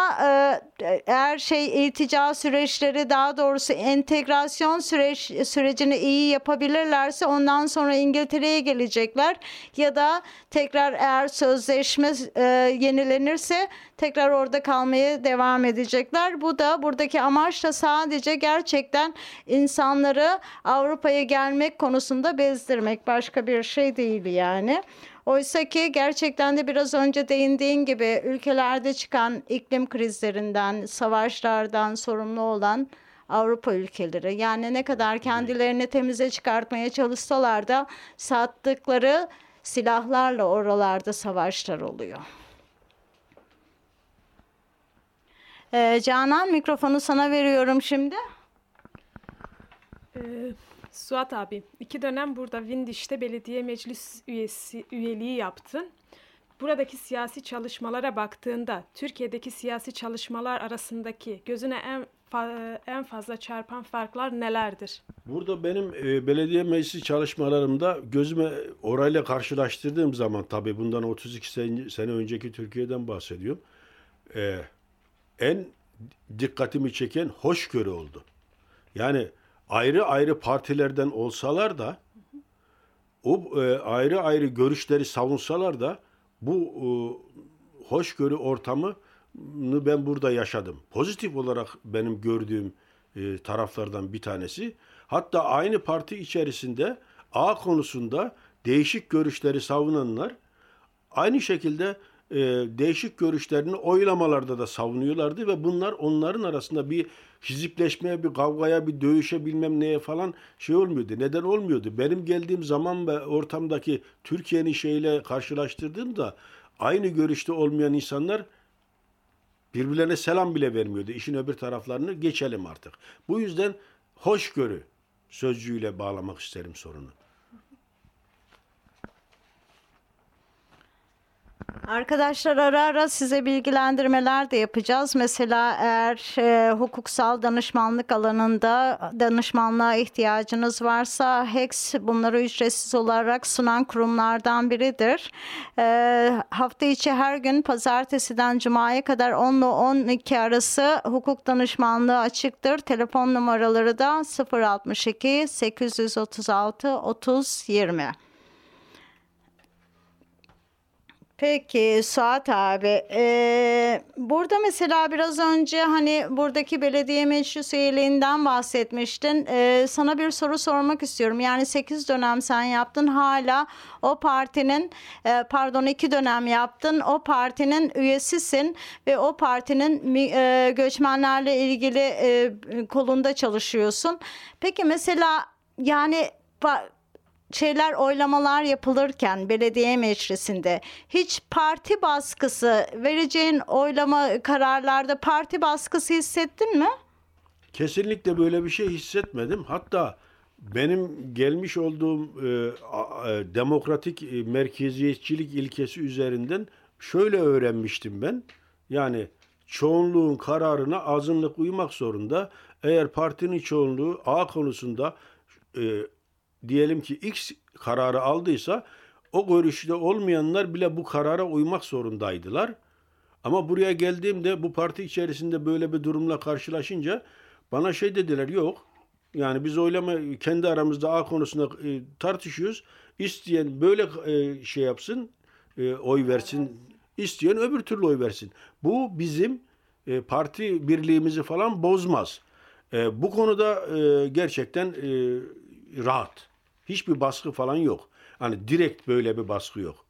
e, eğer şey iltica süreçleri daha doğrusu entegrasyon süreç sürecini iyi yapabilirlerse ondan sonra İngiltere'ye gelecekler ya da tekrar eğer sözleşme e, yenilenirse tekrar orada kalmaya devam edecekler. Bu da buradaki amaç da sadece gerçekten insanları Avrupa'ya gelmek konusunda bezdirmek başka bir şey değil yani. Oysa ki gerçekten de biraz önce değindiğin gibi ülkelerde çıkan iklim krizlerinden, savaşlardan sorumlu olan Avrupa ülkeleri. Yani ne kadar kendilerini temize çıkartmaya çalışsalar da sattıkları silahlarla oralarda savaşlar oluyor. Ee, Canan mikrofonu sana veriyorum şimdi. Ee, Suat abi, iki dönem burada Windiş'te belediye meclis üyesi üyeliği yaptın. Buradaki siyasi çalışmalara baktığında Türkiye'deki siyasi çalışmalar arasındaki gözüne en en fazla çarpan farklar nelerdir? Burada benim e, belediye meclisi çalışmalarımda gözüme orayla karşılaştırdığım zaman tabii bundan 32 sene, sene önceki Türkiye'den bahsediyorum. E, en dikkatimi çeken hoşgörü oldu. Yani ayrı ayrı partilerden olsalar da o e, ayrı ayrı görüşleri savunsalar da bu e, hoşgörü ortamını ben burada yaşadım. Pozitif olarak benim gördüğüm e, taraflardan bir tanesi. Hatta aynı parti içerisinde A konusunda değişik görüşleri savunanlar aynı şekilde e, değişik görüşlerini oylamalarda da savunuyorlardı ve bunlar onların arasında bir hizipleşmeye, bir kavgaya, bir dövüşe bilmem neye falan şey olmuyordu. Neden olmuyordu? Benim geldiğim zaman ve ortamdaki Türkiye'nin şeyle karşılaştırdığımda aynı görüşte olmayan insanlar birbirlerine selam bile vermiyordu. İşin öbür taraflarını geçelim artık. Bu yüzden hoşgörü sözcüğüyle bağlamak isterim sorunu. Arkadaşlar ara ara size bilgilendirmeler de yapacağız. Mesela eğer e, hukuksal danışmanlık alanında danışmanlığa ihtiyacınız varsa HEX bunları ücretsiz olarak sunan kurumlardan biridir. E, hafta içi her gün pazartesiden cumaya kadar 10 ile 12 arası hukuk danışmanlığı açıktır. Telefon numaraları da 062 836 30 20. Peki Suat abi e, burada mesela biraz önce hani buradaki belediye meclis üyeliğinden bahsetmiştin. E, sana bir soru sormak istiyorum. Yani 8 dönem sen yaptın hala o partinin e, pardon 2 dönem yaptın o partinin üyesisin ve o partinin e, göçmenlerle ilgili e, kolunda çalışıyorsun. Peki mesela yani şeyler oylamalar yapılırken belediye meclisinde hiç parti baskısı vereceğin oylama kararlarda parti baskısı hissettin mi? Kesinlikle böyle bir şey hissetmedim. Hatta benim gelmiş olduğum e, a, e, demokratik e, merkeziyetçilik ilkesi üzerinden şöyle öğrenmiştim ben. Yani çoğunluğun kararına azınlık uymak zorunda. Eğer partinin çoğunluğu A konusunda e, diyelim ki X kararı aldıysa o görüşte olmayanlar bile bu karara uymak zorundaydılar. Ama buraya geldiğimde bu parti içerisinde böyle bir durumla karşılaşınca bana şey dediler yok. Yani biz oylama kendi aramızda A konusunda e, tartışıyoruz. İsteyen böyle e, şey yapsın, e, oy versin. İsteyen öbür türlü oy versin. Bu bizim e, parti birliğimizi falan bozmaz. E, bu konuda e, gerçekten e, rahat. Hiçbir baskı falan yok. Hani direkt böyle bir baskı yok.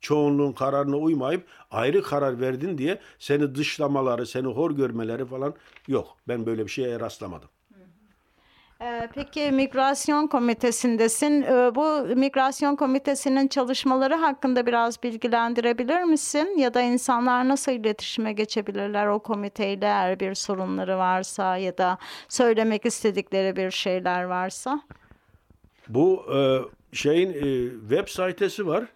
Çoğunluğun kararına uymayıp ayrı karar verdin diye seni dışlamaları, seni hor görmeleri falan yok. Ben böyle bir şeye rastlamadım. Ee, Peki migrasyon komitesindesin. Ee, Bu migrasyon komitesinin çalışmaları hakkında biraz bilgilendirebilir misin? Ya da insanlar nasıl iletişime geçebilirler o komiteyle eğer bir sorunları varsa ya da söylemek istedikleri bir şeyler varsa? Bu e, şeyin e, web sayfası var.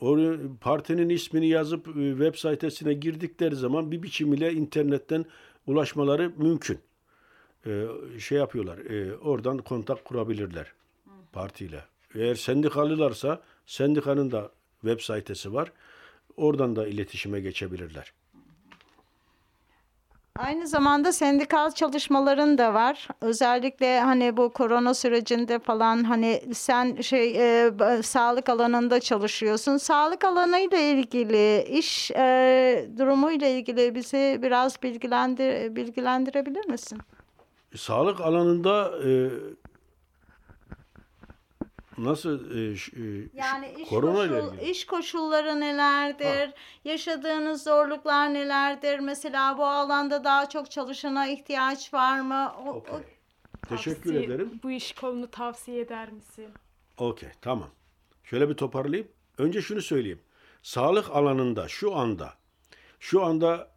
O partinin ismini yazıp e, web sayfasına girdikleri zaman bir biçim ile internetten ulaşmaları mümkün. E, şey yapıyorlar. e, oradan kontak kurabilirler partiyle. Eğer sendikalılarsa sendikanın da web sayfası var. Oradan da iletişime geçebilirler. Aynı zamanda sendikal çalışmaların da var. Özellikle hani bu korona sürecinde falan hani sen şey e, sağlık alanında çalışıyorsun. Sağlık alanıyla ilgili iş e, durumuyla ilgili bizi biraz bilgilendir bilgilendirebilir misin? Sağlık alanında e, nasıl e, ş- e, Yani iş, korona ile koşul- ilgili? iş koşulları nelerdir? Yaşadığınız zorluklar nelerdir? Mesela bu alanda daha çok çalışana ihtiyaç var mı? O, o- Teşekkür Tavsiye- ederim. Bu iş kolunu tavsiye eder misin? Okey, tamam. Şöyle bir toparlayayım. Önce şunu söyleyeyim. Sağlık alanında şu anda şu anda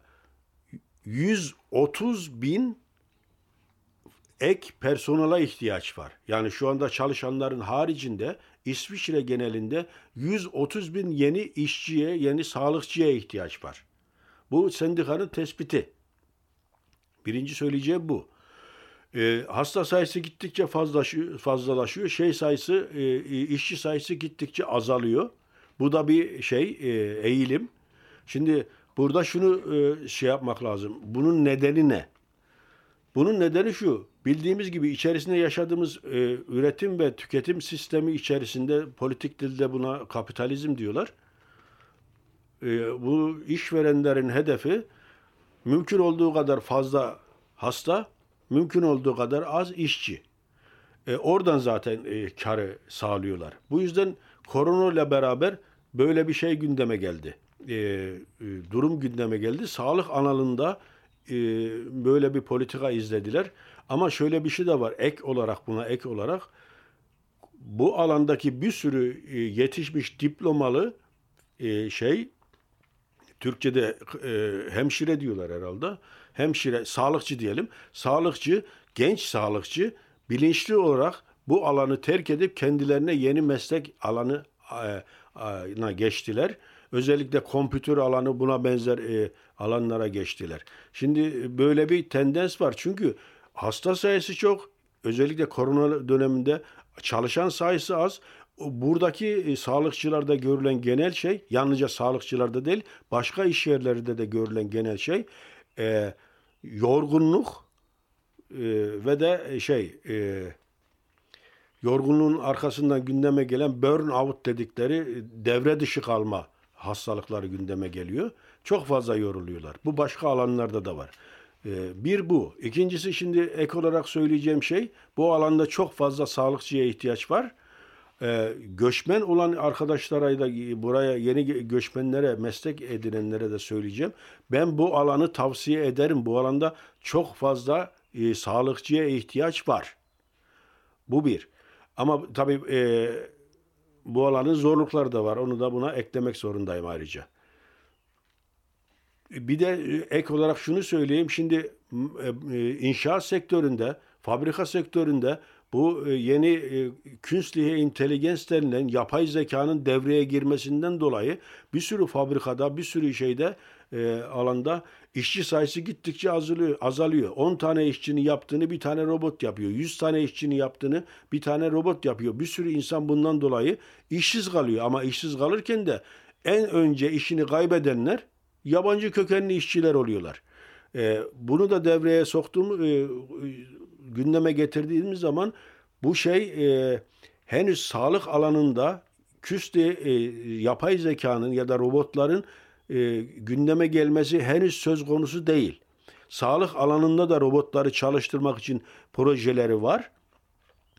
130 bin ek personele ihtiyaç var. Yani şu anda çalışanların haricinde İsviçre genelinde 130 bin yeni işçiye, yeni sağlıkçıya ihtiyaç var. Bu sendikanın tespiti. Birinci söyleyeceğim bu. E, hasta sayısı gittikçe fazlalaşıyor, fazlalaşıyor. Şey sayısı, e, işçi sayısı gittikçe azalıyor. Bu da bir şey, e, eğilim. Şimdi burada şunu e, şey yapmak lazım. Bunun nedeni ne? Bunun nedeni şu. Bildiğimiz gibi içerisinde yaşadığımız e, üretim ve tüketim sistemi içerisinde politik dilde buna kapitalizm diyorlar. E, bu işverenlerin hedefi mümkün olduğu kadar fazla hasta, mümkün olduğu kadar az işçi. E, oradan zaten e, karı sağlıyorlar. Bu yüzden korona ile beraber böyle bir şey gündeme geldi. E, e, durum gündeme geldi. Sağlık alanında e, böyle bir politika izlediler. Ama şöyle bir şey de var. Ek olarak buna ek olarak bu alandaki bir sürü e, yetişmiş diplomalı e, şey Türkçe'de hemşire diyorlar herhalde. Hemşire, sağlıkçı diyelim. Sağlıkçı, genç sağlıkçı bilinçli olarak bu alanı terk edip kendilerine yeni meslek alanı na geçtiler. Özellikle kompütür alanı buna benzer e, alanlara geçtiler. Şimdi böyle bir tendens var. Çünkü hasta sayısı çok. Özellikle korona döneminde çalışan sayısı az. Buradaki e, sağlıkçılarda görülen genel şey, yalnızca sağlıkçılarda değil, başka iş yerlerinde de görülen genel şey, e, yorgunluk e, ve de e, şey, e, yorgunluğun arkasından gündeme gelen burnout dedikleri e, devre dışı kalma hastalıkları gündeme geliyor. Çok fazla yoruluyorlar. Bu başka alanlarda da var. E, bir bu. İkincisi şimdi ek olarak söyleyeceğim şey, bu alanda çok fazla sağlıkçıya ihtiyaç var. Ee, göçmen olan arkadaşlara da buraya yeni göçmenlere, meslek edinenlere de söyleyeceğim. Ben bu alanı tavsiye ederim. Bu alanda çok fazla e, sağlıkçıya ihtiyaç var. Bu bir. Ama tabii e, bu alanın zorlukları da var. Onu da buna eklemek zorundayım ayrıca. Bir de e, ek olarak şunu söyleyeyim. Şimdi e, e, inşaat sektöründe, fabrika sektöründe bu e, yeni e, künstliche intelligens denilen yapay zekanın devreye girmesinden dolayı bir sürü fabrikada, bir sürü şeyde e, alanda işçi sayısı gittikçe azalıyor. azalıyor. 10 tane işçinin yaptığını bir tane robot yapıyor. 100 tane işçinin yaptığını bir tane robot yapıyor. Bir sürü insan bundan dolayı işsiz kalıyor. Ama işsiz kalırken de en önce işini kaybedenler yabancı kökenli işçiler oluyorlar. E, bunu da devreye soktuğum e, gündeme getirdiğimiz zaman bu şey e, henüz sağlık alanında küste e, yapay zekanın ya da robotların e, gündeme gelmesi henüz söz konusu değil. Sağlık alanında da robotları çalıştırmak için projeleri var.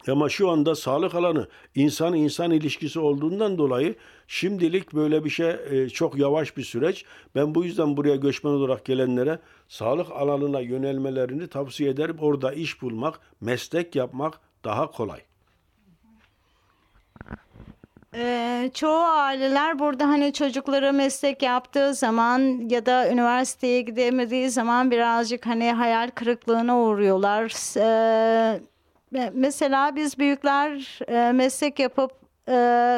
Ama şu anda sağlık alanı insan insan ilişkisi olduğundan dolayı şimdilik böyle bir şey e, çok yavaş bir süreç. Ben bu yüzden buraya göçmen olarak gelenlere sağlık alanına yönelmelerini tavsiye ederim. Orada iş bulmak, meslek yapmak daha kolay. Ee, çoğu aileler burada hani çocukları meslek yaptığı zaman ya da üniversiteye gidemediği zaman birazcık hani hayal kırıklığına uğruyorlar. Ee, mesela biz büyükler e, meslek yapıp e,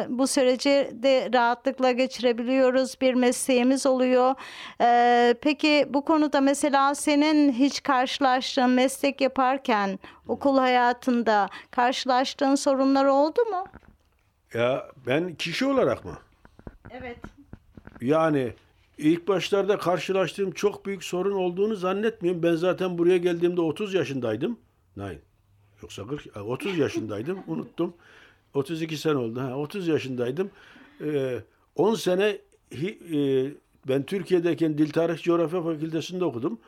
bu süreci de rahatlıkla geçirebiliyoruz. Bir mesleğimiz oluyor. E, peki bu konuda mesela senin hiç karşılaştığın meslek yaparken okul hayatında karşılaştığın sorunlar oldu mu? Ya ben kişi olarak mı? Evet. Yani ilk başlarda karşılaştığım çok büyük sorun olduğunu zannetmiyorum. Ben zaten buraya geldiğimde 30 yaşındaydım. Nein. Yoksa 40, 30 yaşındaydım. Unuttum. 32 sene oldu. Ha, 30 yaşındaydım. Ee, 10 sene hi, e, ben Türkiye'deyken Dil Tarih Coğrafya Fakültesinde okudum.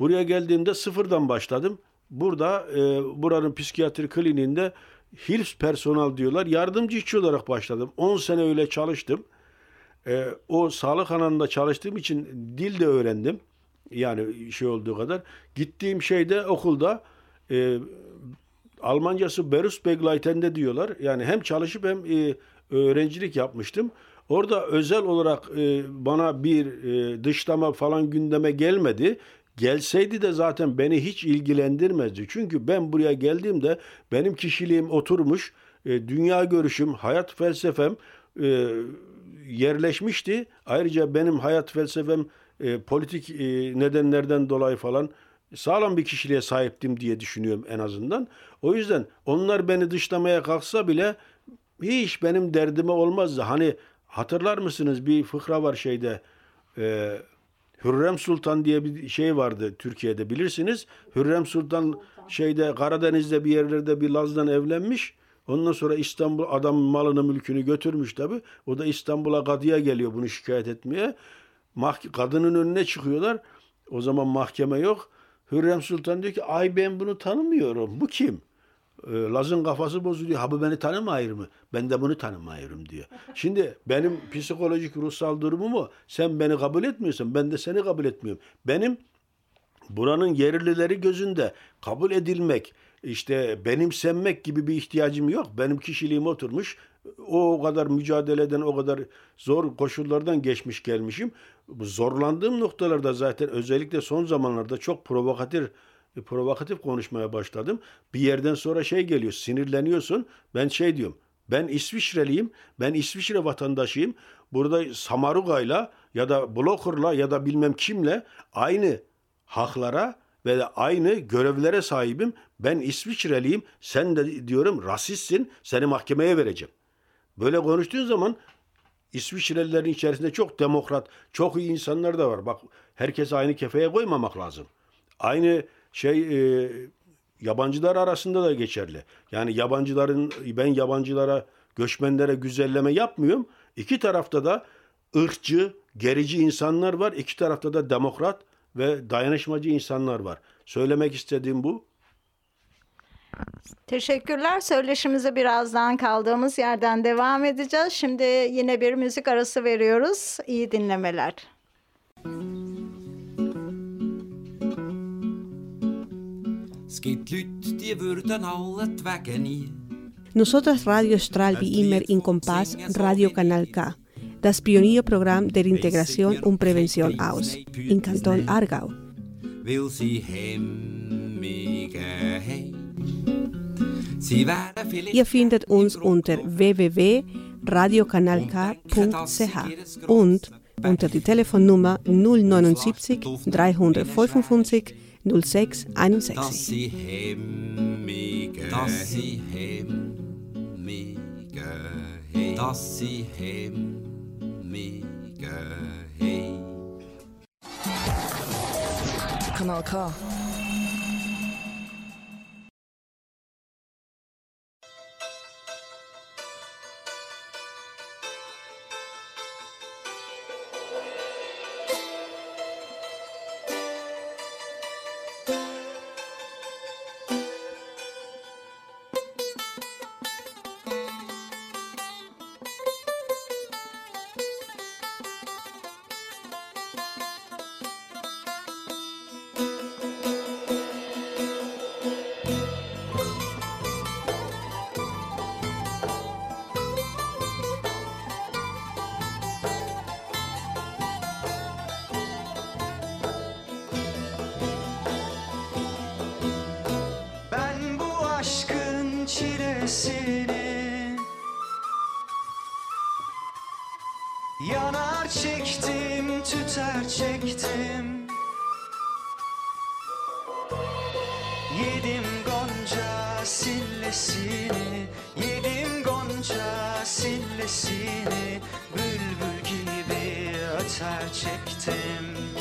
Buraya geldiğimde sıfırdan başladım. Burada e, buranın psikiyatri kliniğinde HILS personel diyorlar. Yardımcı işçi olarak başladım. 10 sene öyle çalıştım. E, o sağlık alanında çalıştığım için dil de öğrendim. Yani şey olduğu kadar. Gittiğim şeyde okulda e, Almancası Berufsbegleiten'de diyorlar. Yani hem çalışıp hem e, öğrencilik yapmıştım. Orada özel olarak e, bana bir e, dışlama falan gündeme gelmedi. Gelseydi de zaten beni hiç ilgilendirmezdi. Çünkü ben buraya geldiğimde benim kişiliğim oturmuş, e, dünya görüşüm, hayat felsefem e, yerleşmişti. Ayrıca benim hayat felsefem e, politik e, nedenlerden dolayı falan sağlam bir kişiliğe sahiptim diye düşünüyorum en azından. O yüzden onlar beni dışlamaya kalksa bile hiç benim derdime olmazdı. Hani hatırlar mısınız bir fıkra var şeyde e, Hürrem Sultan diye bir şey vardı Türkiye'de bilirsiniz. Hürrem Sultan şeyde Karadeniz'de bir yerlerde bir Laz'dan evlenmiş. Ondan sonra İstanbul adam malını mülkünü götürmüş tabi. O da İstanbul'a kadıya geliyor bunu şikayet etmeye. Mah kadının önüne çıkıyorlar. O zaman mahkeme yok. Hürrem Sultan diyor ki ay ben bunu tanımıyorum. Bu kim? Ee, Laz'ın kafası bozuluyor. Ha bu beni tanımayır mı? Ben de bunu tanımayırım diyor. Şimdi benim psikolojik ruhsal durumumu sen beni kabul etmiyorsun. Ben de seni kabul etmiyorum. Benim buranın yerlileri gözünde kabul edilmek, işte benimsenmek gibi bir ihtiyacım yok. Benim kişiliğim oturmuş. O kadar mücadeleden, o kadar zor koşullardan geçmiş gelmişim. Zorlandığım noktalarda zaten özellikle son zamanlarda çok provokatif provokatif konuşmaya başladım. Bir yerden sonra şey geliyor, sinirleniyorsun. Ben şey diyorum, ben İsviçreliyim, ben İsviçre vatandaşıyım. Burada Samaruga'yla ya da Bloker'la ya da bilmem kimle aynı haklara ve de aynı görevlere sahibim. Ben İsviçreliyim, sen de diyorum rasistsin, seni mahkemeye vereceğim. Böyle konuştuğun zaman İsviçrelilerin içerisinde çok demokrat, çok iyi insanlar da var. Bak herkes aynı kefeye koymamak lazım. Aynı şey e, yabancılar arasında da geçerli. Yani yabancıların ben yabancılara, göçmenlere güzelleme yapmıyorum. İki tarafta da ırkçı, gerici insanlar var. İki tarafta da demokrat ve dayanışmacı insanlar var. Söylemek istediğim bu. Teşekkürler. Söyleşimize birazdan kaldığımız yerden devam edeceğiz. Şimdi yine bir müzik arası veriyoruz. İyi dinlemeler. Es gibt Leute, die würden alle die Wege nie. Nosotras Radio strahlt wie immer in Kompass Radio Kanal K, das Pionierprogramm der Integration und Prävention aus, in Kanton Aargau. Will sie Hemmige Ihr findet uns unter www.radiokanalk.ch und unter die Telefonnummer 079 355 06 61. Dass sie hemmige, dass sie hemmige, dass sie hemmige, Kanal K. sesini Bülbül gibi açar çektim.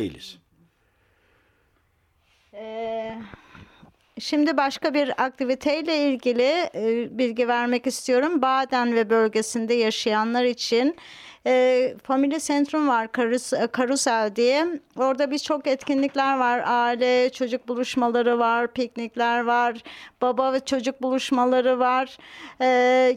değiliz. Ee, şimdi başka bir aktiviteyle ilgili e, bilgi vermek istiyorum. Baden ve bölgesinde yaşayanlar için e, Family Centrum var Karus, e, Karusel diye. Orada birçok etkinlikler var. Aile çocuk buluşmaları var, piknikler var, baba ve çocuk buluşmaları var. E,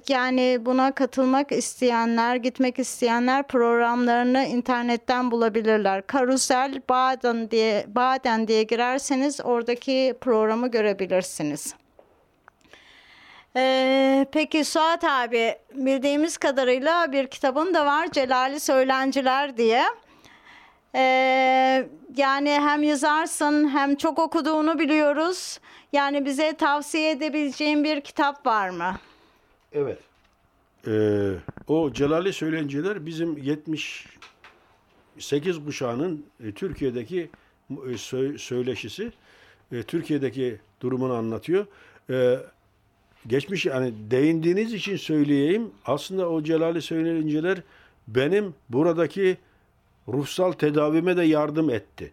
yani buna katılmak isteyenler, gitmek isteyenler programlarını internetten bulabilirler. Karusel Baden diye Baden diye girerseniz oradaki programı görebilirsiniz. Ee, peki Suat abi bildiğimiz kadarıyla bir kitabın da var Celali Söylenciler diye. Ee, yani hem yazarsın hem çok okuduğunu biliyoruz. Yani bize tavsiye edebileceğin bir kitap var mı? Evet. Ee, o Celali Söylenciler bizim 78 kuşağının e, Türkiye'deki e, sö- söyleşisi. E, Türkiye'deki durumunu anlatıyor. E, geçmiş yani değindiğiniz için söyleyeyim. Aslında o Celali Söylenciler benim buradaki ruhsal tedavime de yardım etti.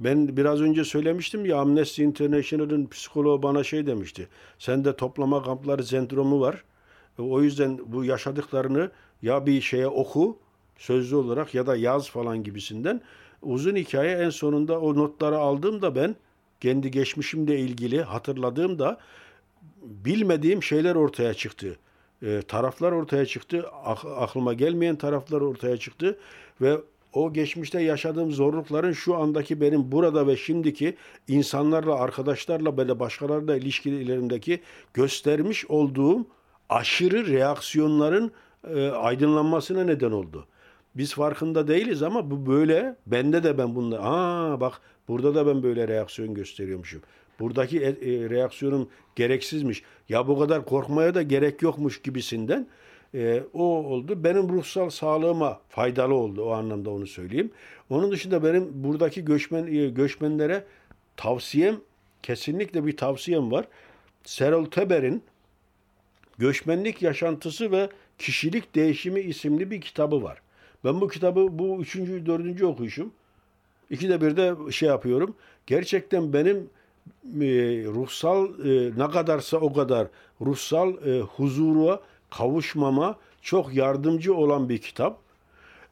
Ben biraz önce söylemiştim ya Amnesty International'ın psikoloğu bana şey demişti. Sende toplama kampları sendromu var. E, O yüzden bu yaşadıklarını ya bir şeye oku sözlü olarak ya da yaz falan gibisinden. Uzun hikaye en sonunda o notları aldığımda ben kendi geçmişimle ilgili hatırladığımda bilmediğim şeyler ortaya çıktı. E, taraflar ortaya çıktı. ak- aklıma gelmeyen taraflar ortaya çıktı ve o geçmişte yaşadığım zorlukların şu andaki benim burada ve şimdiki insanlarla, arkadaşlarla böyle başkalarıyla ilişkilerimdeki göstermiş olduğum aşırı reaksiyonların e, aydınlanmasına neden oldu. Biz farkında değiliz ama bu böyle. Bende de ben bunda. Aa bak burada da ben böyle reaksiyon gösteriyormuşum. Buradaki e, e, reaksiyonum gereksizmiş. Ya bu kadar korkmaya da gerek yokmuş gibisinden. E, o oldu. Benim ruhsal sağlığıma faydalı oldu o anlamda onu söyleyeyim. Onun dışında benim buradaki göçmen e, göçmenlere tavsiyem kesinlikle bir tavsiyem var. Serol Teber'in Göçmenlik Yaşantısı ve Kişilik Değişimi isimli bir kitabı var. Ben bu kitabı bu üçüncü, dördüncü okuyuşum. İkide bir de şey yapıyorum. Gerçekten benim e, ruhsal e, ne kadarsa o kadar ruhsal e, huzura kavuşmama çok yardımcı olan bir kitap.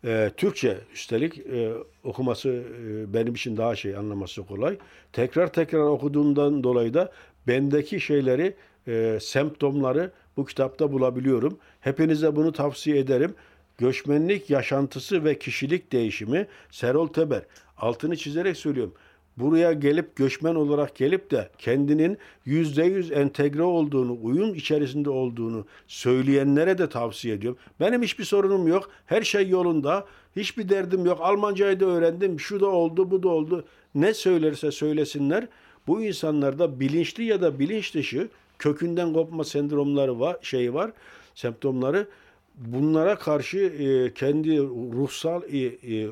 E, Türkçe üstelik e, okuması e, benim için daha şey anlaması kolay. Tekrar tekrar okuduğumdan dolayı da bendeki şeyleri, e, semptomları bu kitapta bulabiliyorum. Hepinize bunu tavsiye ederim. Göçmenlik yaşantısı ve kişilik değişimi Serol Teber. Altını çizerek söylüyorum. Buraya gelip göçmen olarak gelip de kendinin yüzde yüz entegre olduğunu, uyum içerisinde olduğunu söyleyenlere de tavsiye ediyorum. Benim hiçbir sorunum yok. Her şey yolunda. Hiçbir derdim yok. Almancayı da öğrendim. Şu da oldu, bu da oldu. Ne söylerse söylesinler. Bu insanlarda bilinçli ya da bilinç dışı kökünden kopma sendromları var, şey var, semptomları. Bunlara karşı e, kendi ruhsal e, e,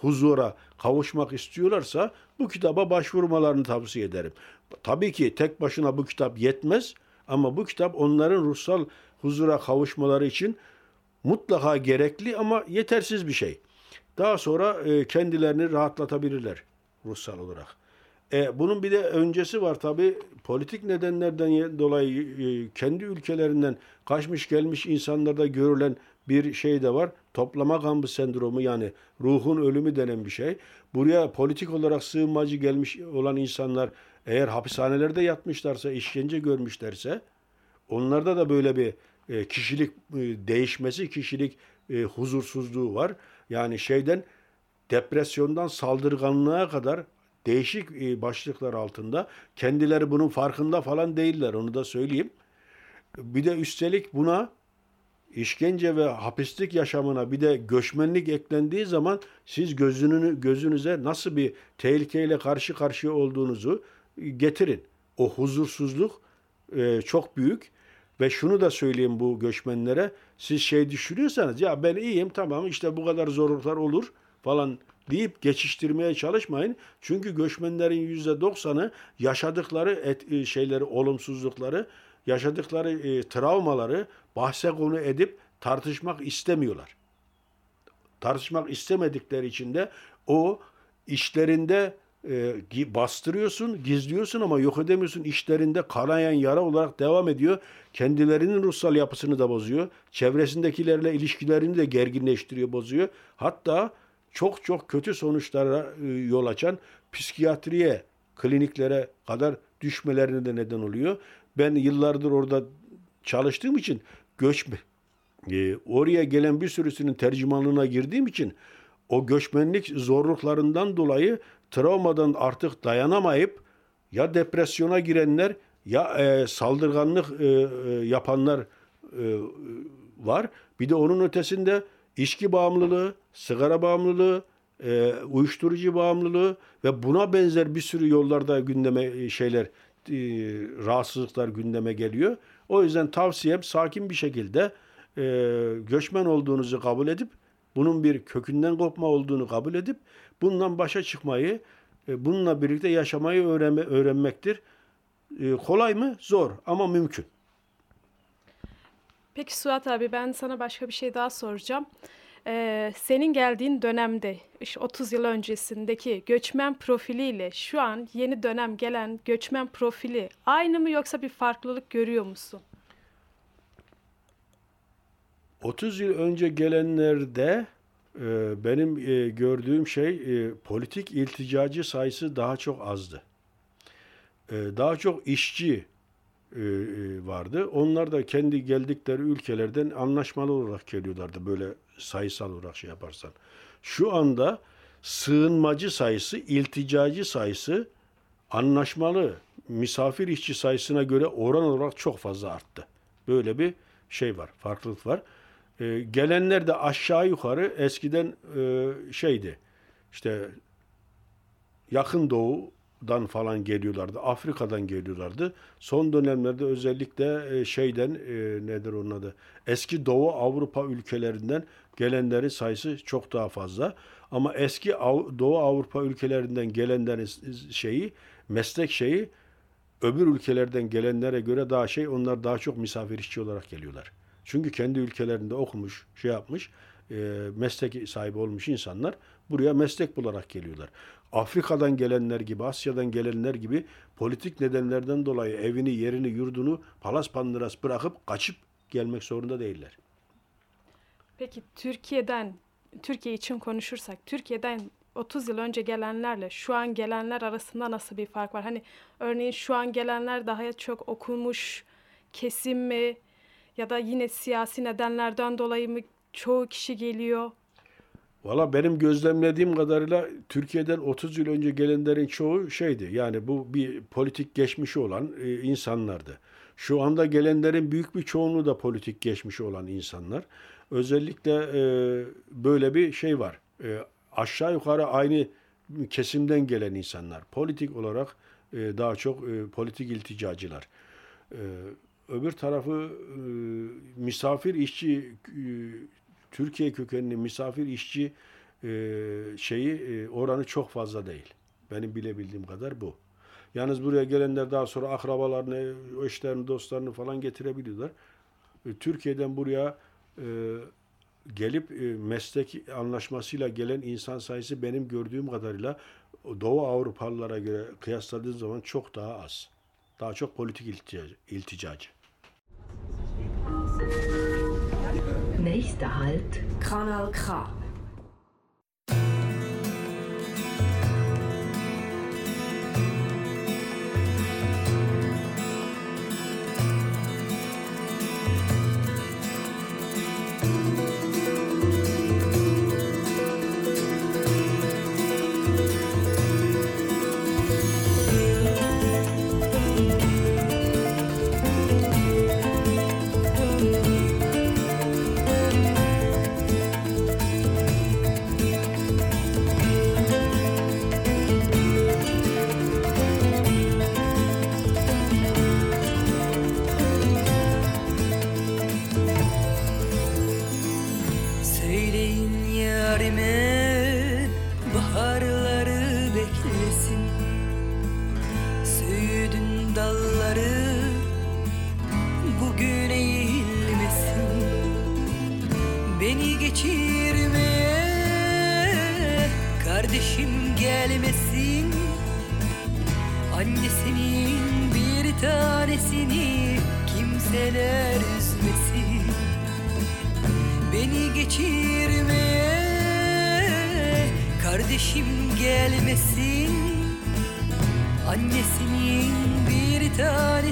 huzura kavuşmak istiyorlarsa bu kitaba başvurmalarını tavsiye ederim. Tabii ki tek başına bu kitap yetmez ama bu kitap onların ruhsal huzura kavuşmaları için mutlaka gerekli ama yetersiz bir şey. Daha sonra e, kendilerini rahatlatabilirler ruhsal olarak. E, bunun bir de öncesi var tabi politik nedenlerden dolayı e, kendi ülkelerinden kaçmış gelmiş insanlarda görülen bir şey de var. Toplama kampı sendromu yani ruhun ölümü denen bir şey. Buraya politik olarak sığınmacı gelmiş olan insanlar eğer hapishanelerde yatmışlarsa, işkence görmüşlerse onlarda da böyle bir e, kişilik e, değişmesi, kişilik e, huzursuzluğu var. Yani şeyden depresyondan saldırganlığa kadar değişik başlıklar altında. Kendileri bunun farkında falan değiller onu da söyleyeyim. Bir de üstelik buna işkence ve hapislik yaşamına bir de göçmenlik eklendiği zaman siz gözünü, gözünüze nasıl bir tehlikeyle karşı karşıya olduğunuzu getirin. O huzursuzluk e, çok büyük ve şunu da söyleyeyim bu göçmenlere siz şey düşünüyorsanız ya ben iyiyim tamam işte bu kadar zorluklar olur falan deyip geçiştirmeye çalışmayın. Çünkü göçmenlerin yüzde doksanı yaşadıkları et, e, şeyleri, olumsuzlukları, yaşadıkları e, travmaları bahse konu edip tartışmak istemiyorlar. Tartışmak istemedikleri için de o işlerinde e, bastırıyorsun, gizliyorsun ama yok edemiyorsun. İşlerinde kanayan yara olarak devam ediyor. Kendilerinin ruhsal yapısını da bozuyor. Çevresindekilerle ilişkilerini de gerginleştiriyor, bozuyor. Hatta çok çok kötü sonuçlara e, yol açan psikiyatriye, kliniklere kadar düşmelerine de neden oluyor. Ben yıllardır orada çalıştığım için göçme e, oraya gelen bir sürüsünün tercümanlığına girdiğim için o göçmenlik zorluklarından dolayı travmadan artık dayanamayıp ya depresyona girenler ya e, saldırganlık e, e, yapanlar e, var. Bir de onun ötesinde içki bağımlılığı, sigara bağımlılığı, e, uyuşturucu bağımlılığı ve buna benzer bir sürü yollarda gündeme e, şeyler, e, rahatsızlıklar gündeme geliyor. O yüzden tavsiyem sakin bir şekilde e, göçmen olduğunuzu kabul edip bunun bir kökünden kopma olduğunu kabul edip bundan başa çıkmayı, e, bununla birlikte yaşamayı öğrenme, öğrenmektir. E, kolay mı? Zor ama mümkün. Peki Suat abi ben sana başka bir şey daha soracağım. Ee, senin geldiğin dönemde işte 30 yıl öncesindeki göçmen profiliyle şu an yeni dönem gelen göçmen profili aynı mı yoksa bir farklılık görüyor musun? 30 yıl önce gelenlerde e, benim e, gördüğüm şey e, politik ilticacı sayısı daha çok azdı. E, daha çok işçi e, e, vardı. Onlar da kendi geldikleri ülkelerden anlaşmalı olarak geliyorlardı böyle sayısal olarak şey yaparsan. Şu anda sığınmacı sayısı, ilticacı sayısı anlaşmalı misafir işçi sayısına göre oran olarak çok fazla arttı. Böyle bir şey var, farklılık var. Ee, gelenler de aşağı yukarı eskiden e, şeydi. İşte yakın doğudan falan geliyorlardı. Afrika'dan geliyorlardı. Son dönemlerde özellikle e, şeyden e, nedir onun adı? Eski Doğu Avrupa ülkelerinden gelenlerin sayısı çok daha fazla. Ama eski Doğu Avrupa ülkelerinden gelenlerin şeyi, meslek şeyi öbür ülkelerden gelenlere göre daha şey onlar daha çok misafir işçi olarak geliyorlar. Çünkü kendi ülkelerinde okumuş, şey yapmış, e, meslek sahibi olmuş insanlar buraya meslek bularak geliyorlar. Afrika'dan gelenler gibi, Asya'dan gelenler gibi politik nedenlerden dolayı evini, yerini, yurdunu palas pandıras bırakıp kaçıp gelmek zorunda değiller. Peki Türkiye'den, Türkiye için konuşursak, Türkiye'den 30 yıl önce gelenlerle şu an gelenler arasında nasıl bir fark var? Hani örneğin şu an gelenler daha çok okumuş kesim mi ya da yine siyasi nedenlerden dolayı mı çoğu kişi geliyor? Valla benim gözlemlediğim kadarıyla Türkiye'den 30 yıl önce gelenlerin çoğu şeydi. Yani bu bir politik geçmişi olan e, insanlardı. Şu anda gelenlerin büyük bir çoğunluğu da politik geçmişi olan insanlar. Özellikle e, böyle bir şey var. E, aşağı yukarı aynı kesimden gelen insanlar. Politik olarak e, daha çok e, politik ilticacılar. E, öbür tarafı e, misafir işçi e, Türkiye kökenli misafir işçi e, şeyi e, oranı çok fazla değil. Benim bilebildiğim kadar bu. Yalnız buraya gelenler daha sonra akrabalarını, eşlerini, dostlarını falan getirebiliyorlar. E, Türkiye'den buraya gelip meslek anlaşmasıyla gelen insan sayısı benim gördüğüm kadarıyla Doğu Avrupalılara göre kıyasladığım zaman çok daha az. Daha çok politik ilticacı. ilticacı. Nächster Halt, Kanal K.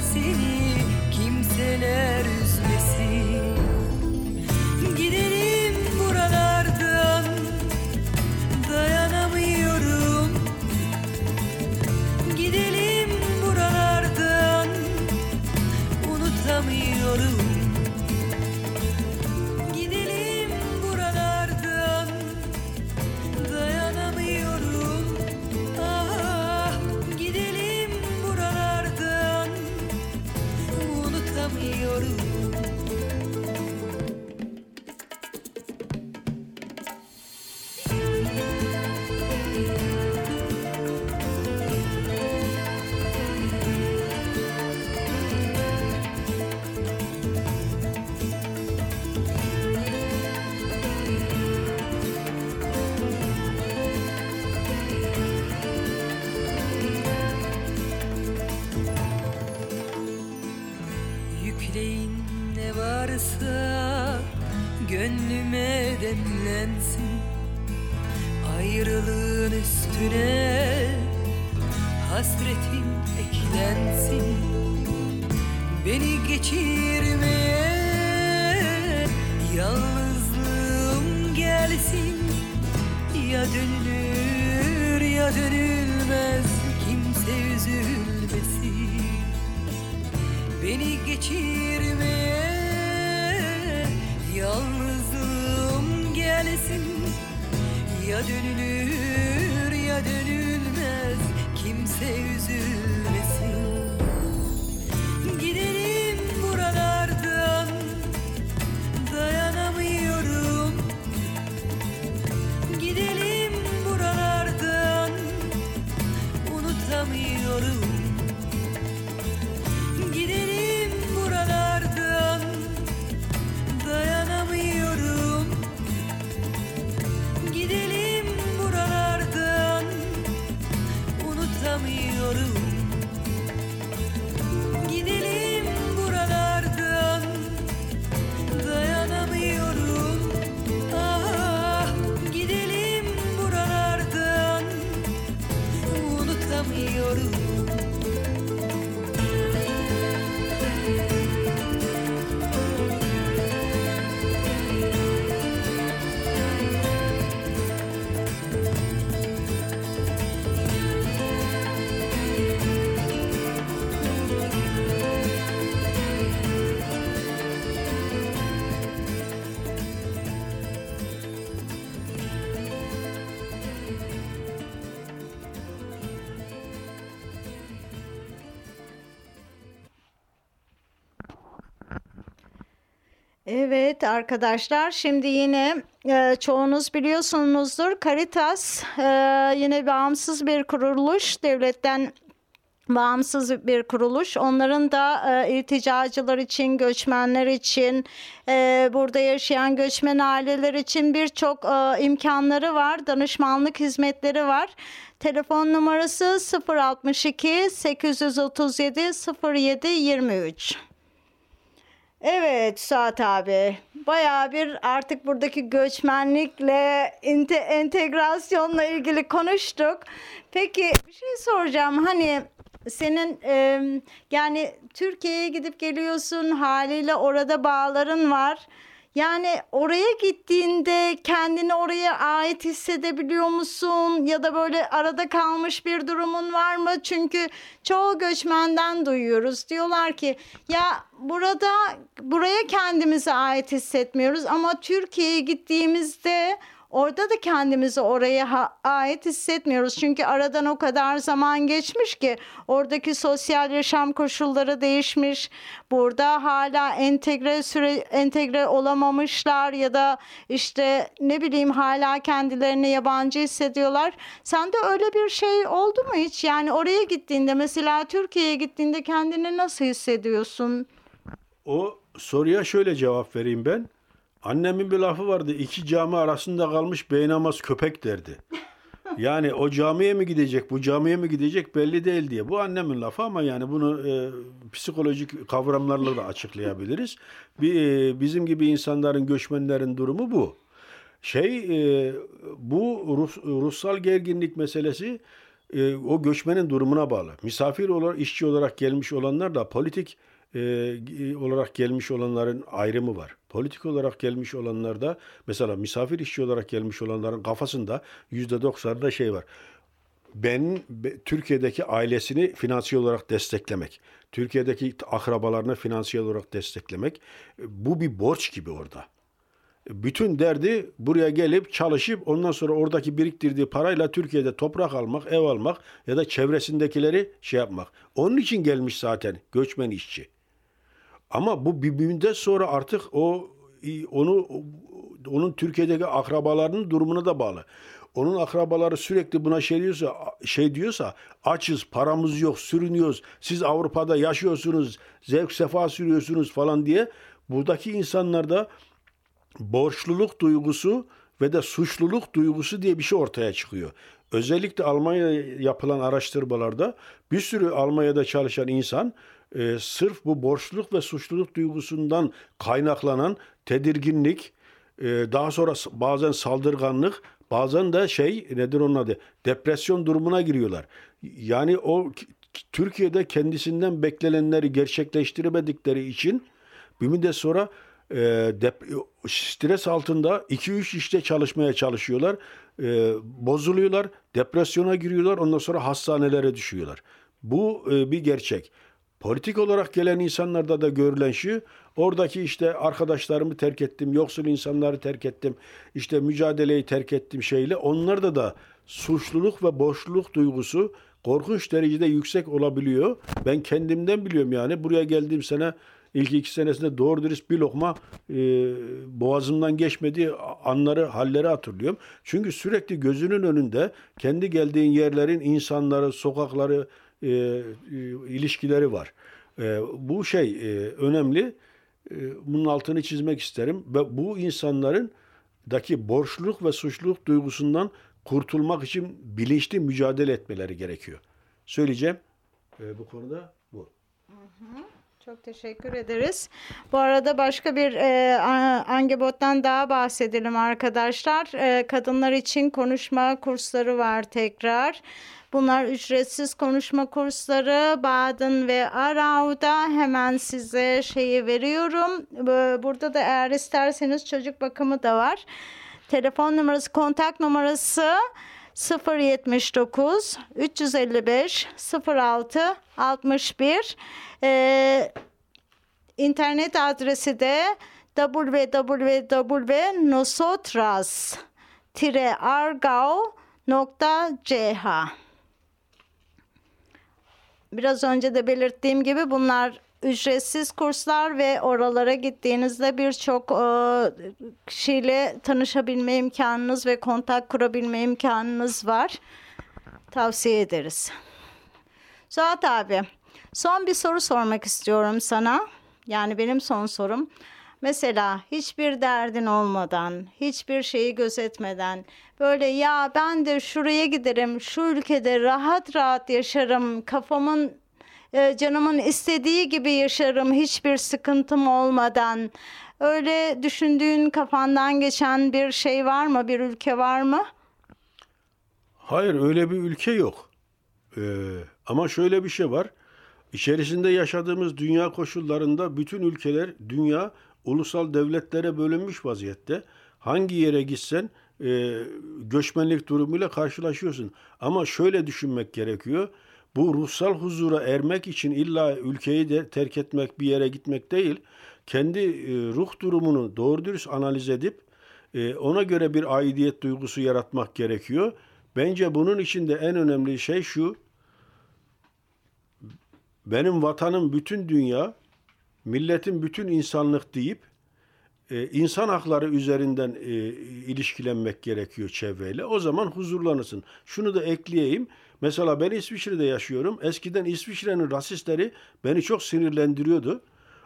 parecia. Evet arkadaşlar şimdi yine e, çoğunuz biliyorsunuzdur Caritas e, yine bağımsız bir kuruluş devletten bağımsız bir kuruluş. Onların da e, ilticacılar için, göçmenler için, e, burada yaşayan göçmen aileler için birçok e, imkanları var. Danışmanlık hizmetleri var. Telefon numarası 062 837 07 23. Evet Suat abi. Bayağı bir artık buradaki göçmenlikle ente- entegrasyonla ilgili konuştuk. Peki bir şey soracağım. Hani senin e, yani Türkiye'ye gidip geliyorsun haliyle orada bağların var. Yani oraya gittiğinde kendini oraya ait hissedebiliyor musun? Ya da böyle arada kalmış bir durumun var mı? Çünkü çoğu göçmenden duyuyoruz. Diyorlar ki ya burada buraya kendimize ait hissetmiyoruz ama Türkiye'ye gittiğimizde Orada da kendimizi oraya ait hissetmiyoruz. Çünkü aradan o kadar zaman geçmiş ki oradaki sosyal yaşam koşulları değişmiş. Burada hala entegre süre entegre olamamışlar ya da işte ne bileyim hala kendilerini yabancı hissediyorlar. Sende öyle bir şey oldu mu hiç? Yani oraya gittiğinde mesela Türkiye'ye gittiğinde kendini nasıl hissediyorsun? O soruya şöyle cevap vereyim ben. Annemin bir lafı vardı. iki cami arasında kalmış beynamaz köpek derdi. Yani o camiye mi gidecek, bu camiye mi gidecek belli değil diye. Bu annemin lafı ama yani bunu e, psikolojik kavramlarla da açıklayabiliriz. Bir, e, bizim gibi insanların, göçmenlerin durumu bu. Şey, e, bu Rus, ruhsal gerginlik meselesi e, o göçmenin durumuna bağlı. Misafir olarak, işçi olarak gelmiş olanlar da politik e, olarak gelmiş olanların ayrımı var. Politik olarak gelmiş olanlarda mesela misafir işçi olarak gelmiş olanların kafasında yüzde doksanında şey var. Ben be- Türkiye'deki ailesini finansiyel olarak desteklemek, Türkiye'deki akrabalarını finansiyel olarak desteklemek e, bu bir borç gibi orada. Bütün derdi buraya gelip çalışıp ondan sonra oradaki biriktirdiği parayla Türkiye'de toprak almak, ev almak ya da çevresindekileri şey yapmak. Onun için gelmiş zaten göçmen işçi. Ama bu bir sonra artık o onu onun Türkiye'deki akrabalarının durumuna da bağlı. Onun akrabaları sürekli buna şey diyorsa, şey diyorsa açız, paramız yok, sürünüyoruz. Siz Avrupa'da yaşıyorsunuz, zevk sefa sürüyorsunuz falan diye buradaki insanlarda borçluluk duygusu ve de suçluluk duygusu diye bir şey ortaya çıkıyor. Özellikle Almanya'da yapılan araştırmalarda bir sürü Almanya'da çalışan insan e, sırf bu borçluluk ve suçluluk duygusundan kaynaklanan tedirginlik, e, daha sonra bazen saldırganlık, bazen de şey nedir onun adı depresyon durumuna giriyorlar. Yani o Türkiye'de kendisinden beklenenleri gerçekleştiremedikleri için bir müddet sonra e, dep- stres altında 2-3 işte çalışmaya çalışıyorlar. E, bozuluyorlar, depresyona giriyorlar, ondan sonra hastanelere düşüyorlar. Bu e, bir gerçek. Politik olarak gelen insanlarda da görülen şu, oradaki işte arkadaşlarımı terk ettim, yoksul insanları terk ettim, işte mücadeleyi terk ettim şeyle, onlarda da suçluluk ve borçluluk duygusu korkunç derecede yüksek olabiliyor. Ben kendimden biliyorum yani buraya geldiğim sene ilk iki senesinde doğru dürüst bir lokma e, boğazımdan geçmediği anları, halleri hatırlıyorum. Çünkü sürekli gözünün önünde kendi geldiğin yerlerin insanları, sokakları, e, ilişkileri var. E, bu şey e, önemli. E, bunun altını çizmek isterim. Ve bu insanların daki borçluluk ve suçluluk duygusundan kurtulmak için bilinçli mücadele etmeleri gerekiyor. Söyleyeceğim e, bu konuda bu. Çok teşekkür ederiz. Bu arada başka bir e, angebottan daha bahsedelim arkadaşlar. E, kadınlar için konuşma kursları var tekrar. Bunlar ücretsiz konuşma kursları. Baden ve Arau'da hemen size şeyi veriyorum. Bu- Burada da eğer isterseniz çocuk bakımı da var. Telefon numarası, kontak numarası 079 355 06 61 ee, internet adresi de www.nosotras-argao.ch Biraz önce de belirttiğim gibi bunlar ücretsiz kurslar ve oralara gittiğinizde birçok e, kişiyle tanışabilme imkanınız ve kontak kurabilme imkanınız var. Tavsiye ederiz. Suat abi, son bir soru sormak istiyorum sana. Yani benim son sorum. Mesela hiçbir derdin olmadan, hiçbir şeyi gözetmeden böyle ya ben de şuraya giderim, şu ülkede rahat rahat yaşarım, kafamın e, canımın istediği gibi yaşarım hiçbir sıkıntım olmadan. Öyle düşündüğün kafandan geçen bir şey var mı, bir ülke var mı? Hayır öyle bir ülke yok. Ee, ama şöyle bir şey var. İçerisinde yaşadığımız dünya koşullarında bütün ülkeler, dünya ulusal devletlere bölünmüş vaziyette. Hangi yere gitsen e, göçmenlik durumuyla karşılaşıyorsun. Ama şöyle düşünmek gerekiyor. Bu ruhsal huzura ermek için illa ülkeyi de terk etmek, bir yere gitmek değil. Kendi e, ruh durumunu doğru dürüst analiz edip e, ona göre bir aidiyet duygusu yaratmak gerekiyor. Bence bunun için de en önemli şey şu. Benim vatanım bütün dünya, milletin bütün insanlık deyip e, insan hakları üzerinden e, ilişkilenmek gerekiyor çevreyle. O zaman huzurlanırsın. Şunu da ekleyeyim. Mesela ben İsviçre'de yaşıyorum. Eskiden İsviçre'nin rasistleri beni çok sinirlendiriyordu.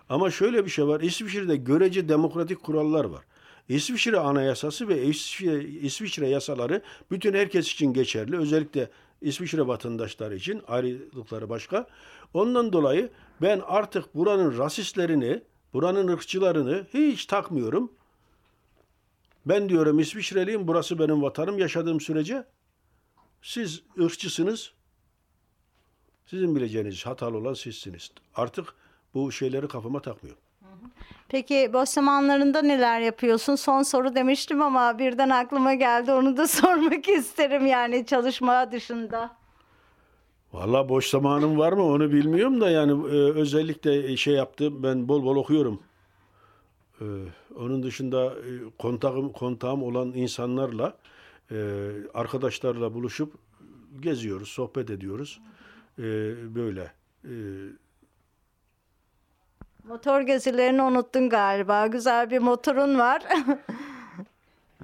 Ama şöyle bir şey var. İsviçre'de görece demokratik kurallar var. İsviçre Anayasası ve İsviçre, İsviçre yasaları bütün herkes için geçerli. Özellikle İsviçre vatandaşları için ayrılıkları başka. Ondan dolayı ben artık buranın rasistlerini, buranın ırkçılarını hiç takmıyorum. Ben diyorum İsviçreliyim, burası benim vatanım yaşadığım sürece. Siz ırkçısınız. Sizin bileceğiniz hatalı olan sizsiniz. Artık bu şeyleri kafama takmıyorum. Peki boş zamanlarında neler yapıyorsun? Son soru demiştim ama birden aklıma geldi. Onu da sormak isterim yani çalışma dışında. Valla boş zamanım var mı onu bilmiyorum da yani e, özellikle şey yaptım ben bol bol okuyorum. E, onun dışında e, kontağım, kontağım olan insanlarla e, arkadaşlarla buluşup geziyoruz, sohbet ediyoruz. E, böyle. E, Motor gezilerini unuttun galiba. Güzel bir motorun var.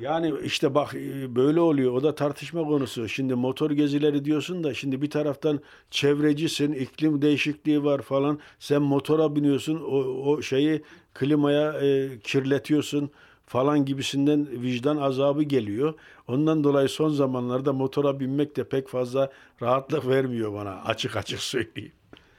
Yani işte bak e, böyle oluyor. O da tartışma konusu. Şimdi motor gezileri diyorsun da şimdi bir taraftan çevrecisin, iklim değişikliği var falan. Sen motora biniyorsun, o, o şeyi klimaya e, kirletiyorsun falan gibisinden vicdan azabı geliyor. Ondan dolayı son zamanlarda motora binmek de pek fazla rahatlık vermiyor bana açık açık söyleyeyim.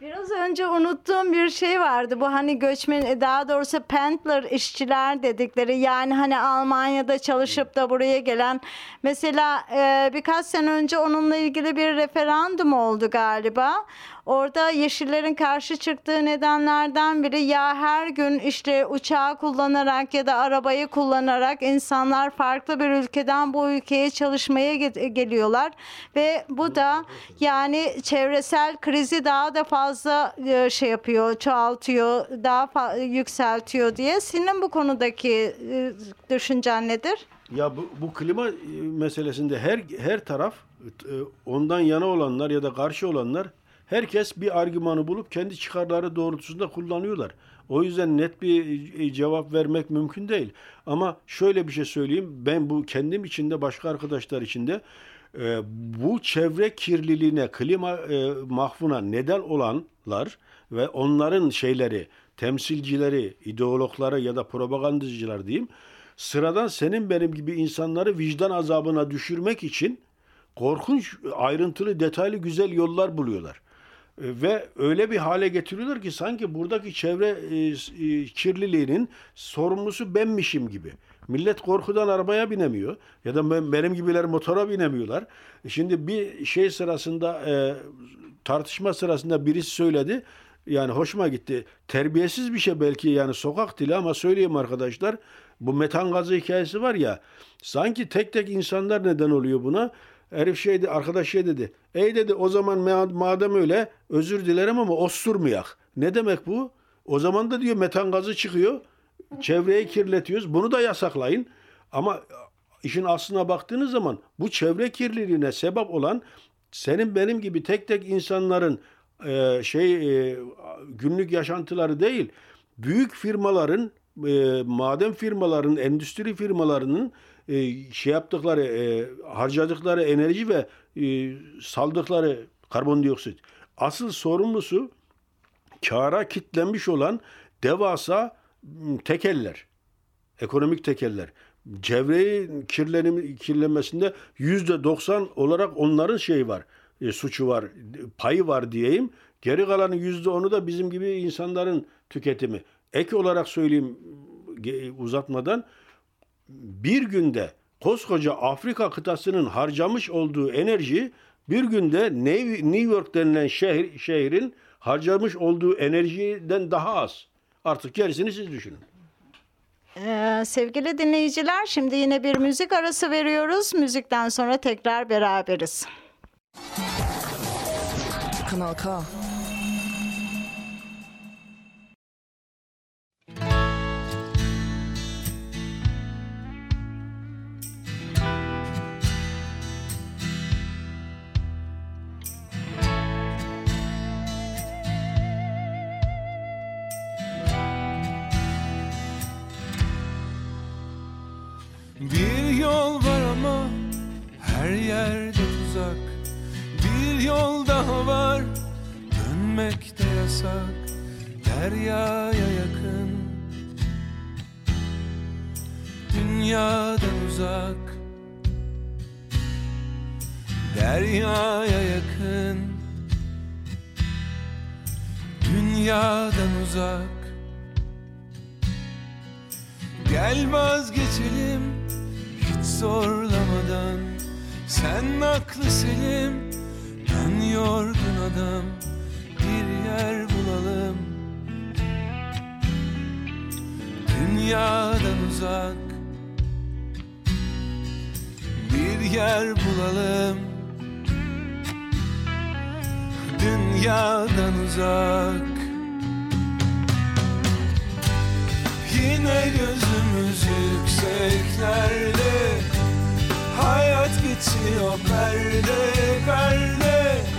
Biraz önce unuttuğum bir şey vardı. Bu hani göçmen daha doğrusu Pendler işçiler dedikleri yani hani Almanya'da çalışıp da buraya gelen mesela e, birkaç sene önce onunla ilgili bir referandum oldu galiba. Orada yeşillerin karşı çıktığı nedenlerden biri ya her gün işte uçağı kullanarak ya da arabayı kullanarak insanlar farklı bir ülkeden bu ülkeye çalışmaya ge- geliyorlar ve bu da yani çevresel krizi daha da fazla e, şey yapıyor, çoğaltıyor, daha yükseltiyor diye. Senin bu konudaki e, düşüncen nedir? Ya bu, bu klima e, meselesinde her her taraf ondan yana olanlar ya da karşı olanlar herkes bir argümanı bulup kendi çıkarları doğrultusunda kullanıyorlar. O yüzden net bir e, cevap vermek mümkün değil. Ama şöyle bir şey söyleyeyim. Ben bu kendim için de başka arkadaşlar için de e, bu çevre kirliliğine, klima e, mahvuna neden olanlar ve onların şeyleri, temsilcileri, ideologları ya da propagandacılar diyeyim, sıradan senin benim gibi insanları vicdan azabına düşürmek için korkunç, ayrıntılı, detaylı, güzel yollar buluyorlar. E, Ve öyle bir hale getiriyorlar ki sanki buradaki çevre e, e, kirliliğinin sorumlusu benmişim gibi. Millet korkudan arabaya binemiyor ya da ben- benim gibiler motora binemiyorlar. Şimdi bir şey sırasında tartışma sırasında birisi söyledi. Yani hoşuma gitti. Terbiyesiz bir şey belki yani sokak dili ama söyleyeyim arkadaşlar. Bu metan gazı hikayesi var ya. Sanki tek tek insanlar neden oluyor buna? Herif şeydi, arkadaş şey dedi. Ey dedi o zaman ma- madem öyle özür dilerim ama osturmayak. Ne demek bu? O zaman da diyor metan gazı çıkıyor. Çevreyi kirletiyoruz. Bunu da yasaklayın. Ama işin aslına baktığınız zaman bu çevre kirliliğine sebep olan senin benim gibi tek tek insanların e, şey e, günlük yaşantıları değil. Büyük firmaların e, maden firmalarının, endüstri firmalarının e, şey yaptıkları, e, harcadıkları enerji ve e, saldıkları karbondioksit. Asıl sorumlusu kâra kitlenmiş olan devasa tekeller. Ekonomik tekeller. Çevreyi kirlenim, kirlenmesinde yüzde 90 olarak onların şeyi var, e, suçu var, payı var diyeyim. Geri kalanı yüzde onu da bizim gibi insanların tüketimi. Ek olarak söyleyeyim uzatmadan bir günde koskoca Afrika kıtasının harcamış olduğu enerji bir günde New York denilen şehir, şehrin harcamış olduğu enerjiden daha az. Artık gerisini siz düşünün. Ee, sevgili dinleyiciler şimdi yine bir müzik arası veriyoruz. Müzikten sonra tekrar beraberiz. Kanal K. dönmek de yasak Deryaya yakın. Dünya Dünyadan uzak Deryaya yakın. Dünyadan uzak. Gel vazgeçelim hiç zorlamadan. Sen aklı selim ben yorgun adam yer bulalım. Dünyadan uzak Bir yer bulalım. Dünyadan uzak. Yine gözümüz yükseklerde. Hayat geçiyor perde perde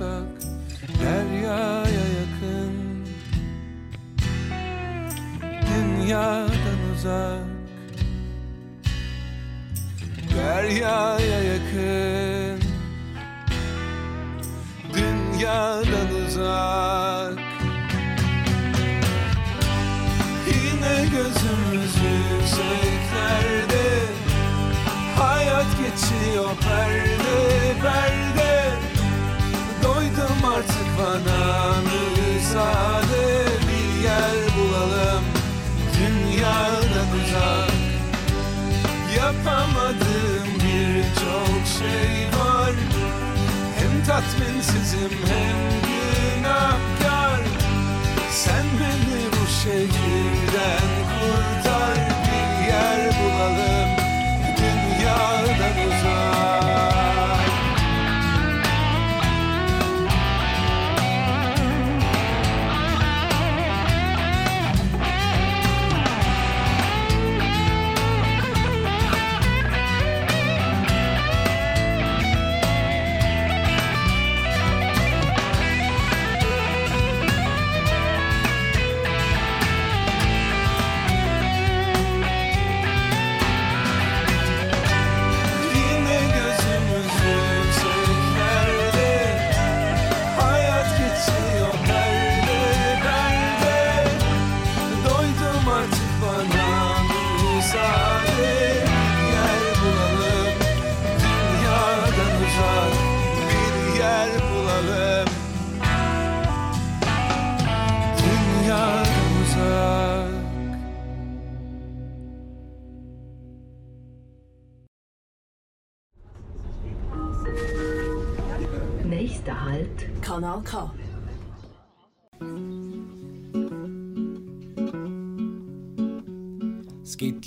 yasak Deryaya yakın. Dünyadan uzak Deryaya yakın. Dünyadan uzak. Yine gözümüz yükseklerde Hayat geçiyor perde perde bana müsaade Bir yer bulalım. Dünyadan uzak Yapamadığım birçok şey var. Hem tatminsizim hem günahkar. Sen beni bu şehirden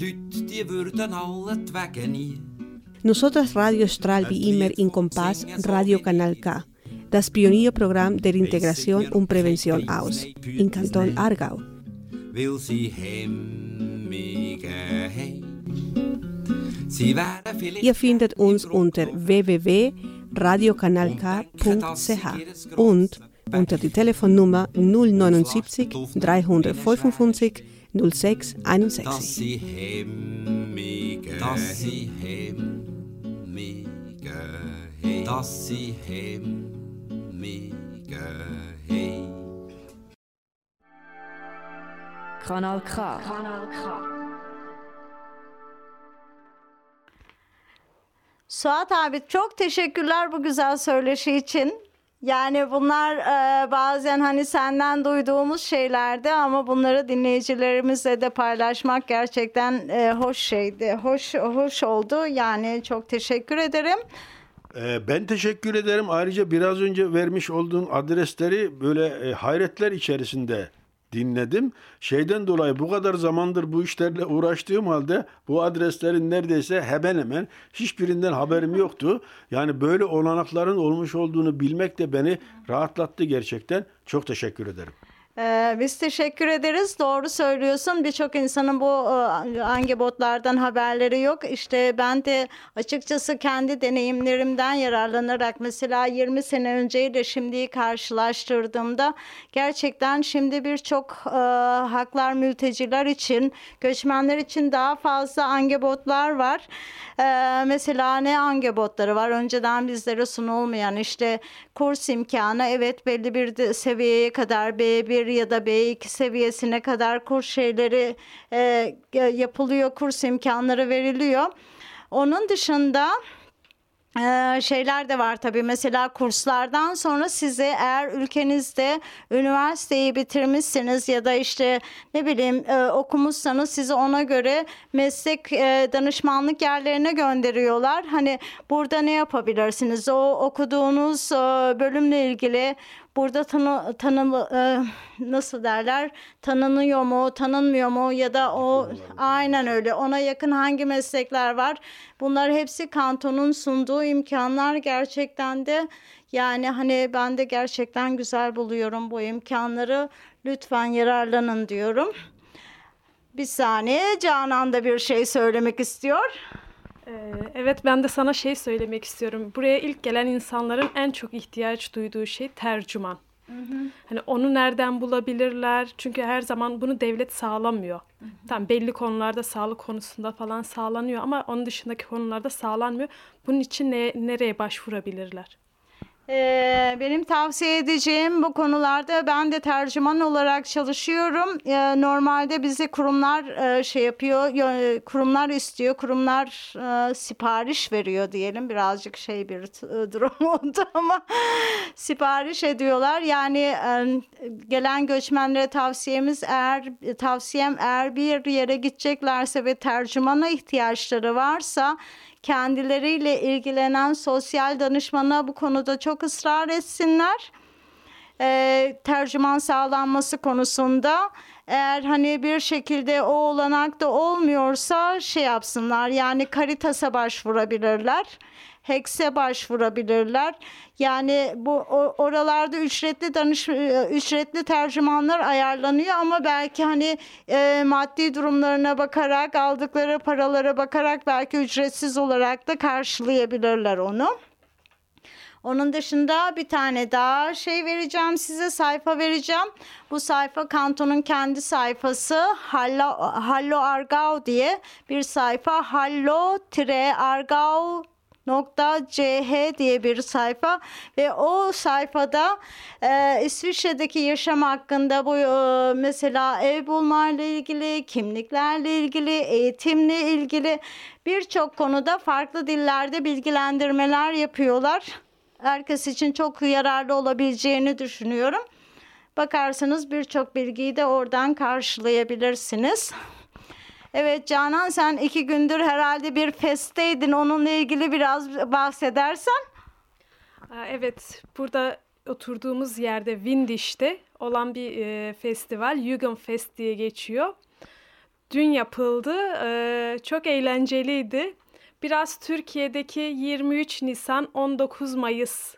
Leute, die würden alle die Wege nie. Nosotras Radio Stral wie immer in Kompass Radio Kanal K, das Pionierprogramm der Integration und Prävention aus, in Kanton Aargau. Weil sie hemmige Ihr findet uns unter www.radiokanalk.ch und unter die Telefonnummer 079 355 06 dass 61. sie hemmige dass sie hemmige haben. dass sie hemmige haben. Kanal K. Kanal K. Suat abi çok teşekkürler bu güzel söyleşi için. Yani bunlar e, bazen hani senden duyduğumuz şeylerdi ama bunları dinleyicilerimizle de paylaşmak gerçekten e, hoş şeydi. Hoş hoş oldu. Yani çok teşekkür ederim. Ee, Ben teşekkür ederim. Ayrıca biraz önce vermiş olduğun adresleri böyle e, hayretler içerisinde dinledim. Şeyden dolayı bu kadar zamandır bu işlerle uğraştığım halde bu adreslerin neredeyse hemen hemen hiçbirinden haberim yoktu. Yani böyle olanakların olmuş olduğunu bilmek de beni rahatlattı gerçekten. Çok teşekkür ederim. Ee, biz teşekkür ederiz. Doğru söylüyorsun. Birçok insanın bu e, hangi botlardan haberleri yok. İşte ben de açıkçası kendi deneyimlerimden yararlanarak mesela 20 sene önceyle şimdiyi karşılaştırdığımda gerçekten şimdi birçok e, haklar mülteciler için, göçmenler için daha fazla angebotlar var. E, mesela ne angebotları var? Önceden bizlere sunulmayan işte kurs imkanı evet belli bir seviyeye kadar B1 ya da B2 seviyesine kadar kurs şeyleri e, yapılıyor, kurs imkanları veriliyor. Onun dışında ee, şeyler de var tabii mesela kurslardan sonra size eğer ülkenizde üniversiteyi bitirmişsiniz ya da işte ne bileyim e, okumuşsanız sizi ona göre meslek e, danışmanlık yerlerine gönderiyorlar. Hani burada ne yapabilirsiniz? O okuduğunuz e, bölümle ilgili burada tanı, tanı e, nasıl derler? Tanınıyor mu tanınmıyor mu ya da o aynen öyle. Ona yakın hangi meslekler var? Bunlar hepsi kantonun sunduğu imkanlar gerçekten de. Yani hani ben de gerçekten güzel buluyorum bu imkanları. Lütfen yararlanın diyorum. Bir saniye Canan da bir şey söylemek istiyor. Ee, Evet ben de sana şey söylemek istiyorum. Buraya ilk gelen insanların en çok ihtiyaç duyduğu şey tercüman. Hani onu nereden bulabilirler? Çünkü her zaman bunu devlet sağlamıyor. Tam belli konularda sağlık konusunda falan sağlanıyor ama onun dışındaki konularda sağlanmıyor. Bunun için ne, nereye başvurabilirler? Ee, benim tavsiye edeceğim bu konularda ben de tercüman olarak çalışıyorum. Ee, normalde bizi kurumlar e, şey yapıyor, yo- kurumlar istiyor, kurumlar e, sipariş veriyor diyelim. Birazcık şey bir e, durum oldu ama sipariş ediyorlar. Yani e, gelen göçmenlere tavsiyemiz eğer tavsiyem eğer bir yere gideceklerse ve tercümana ihtiyaçları varsa kendileriyle ilgilenen sosyal danışmana bu konuda çok ısrar etsinler. Ee, tercüman sağlanması konusunda eğer hani bir şekilde o olanak da olmuyorsa şey yapsınlar yani Caritas'a başvurabilirler. Hex'e başvurabilirler. Yani bu oralarda ücretli danış e, ücretli tercümanlar ayarlanıyor ama belki hani e, maddi durumlarına bakarak aldıkları paralara bakarak belki ücretsiz olarak da karşılayabilirler onu. Onun dışında bir tane daha şey vereceğim size sayfa vereceğim. Bu sayfa kantonun kendi sayfası Hallo, Hallo Argau diye bir sayfa Hallo Argau nokta ch diye bir sayfa ve o sayfada e, İsviçre'deki yaşam hakkında bu e, mesela ev bulmayla ilgili, kimliklerle ilgili, eğitimle ilgili birçok konuda farklı dillerde bilgilendirmeler yapıyorlar. Herkes için çok yararlı olabileceğini düşünüyorum. Bakarsanız birçok bilgiyi de oradan karşılayabilirsiniz. Evet Canan sen iki gündür herhalde bir festteydin. Onunla ilgili biraz bahsedersen. Evet, burada oturduğumuz yerde Windish'te olan bir e, festival, Jugendfest diye geçiyor. Dün yapıldı, e, çok eğlenceliydi. Biraz Türkiye'deki 23 Nisan, 19 Mayıs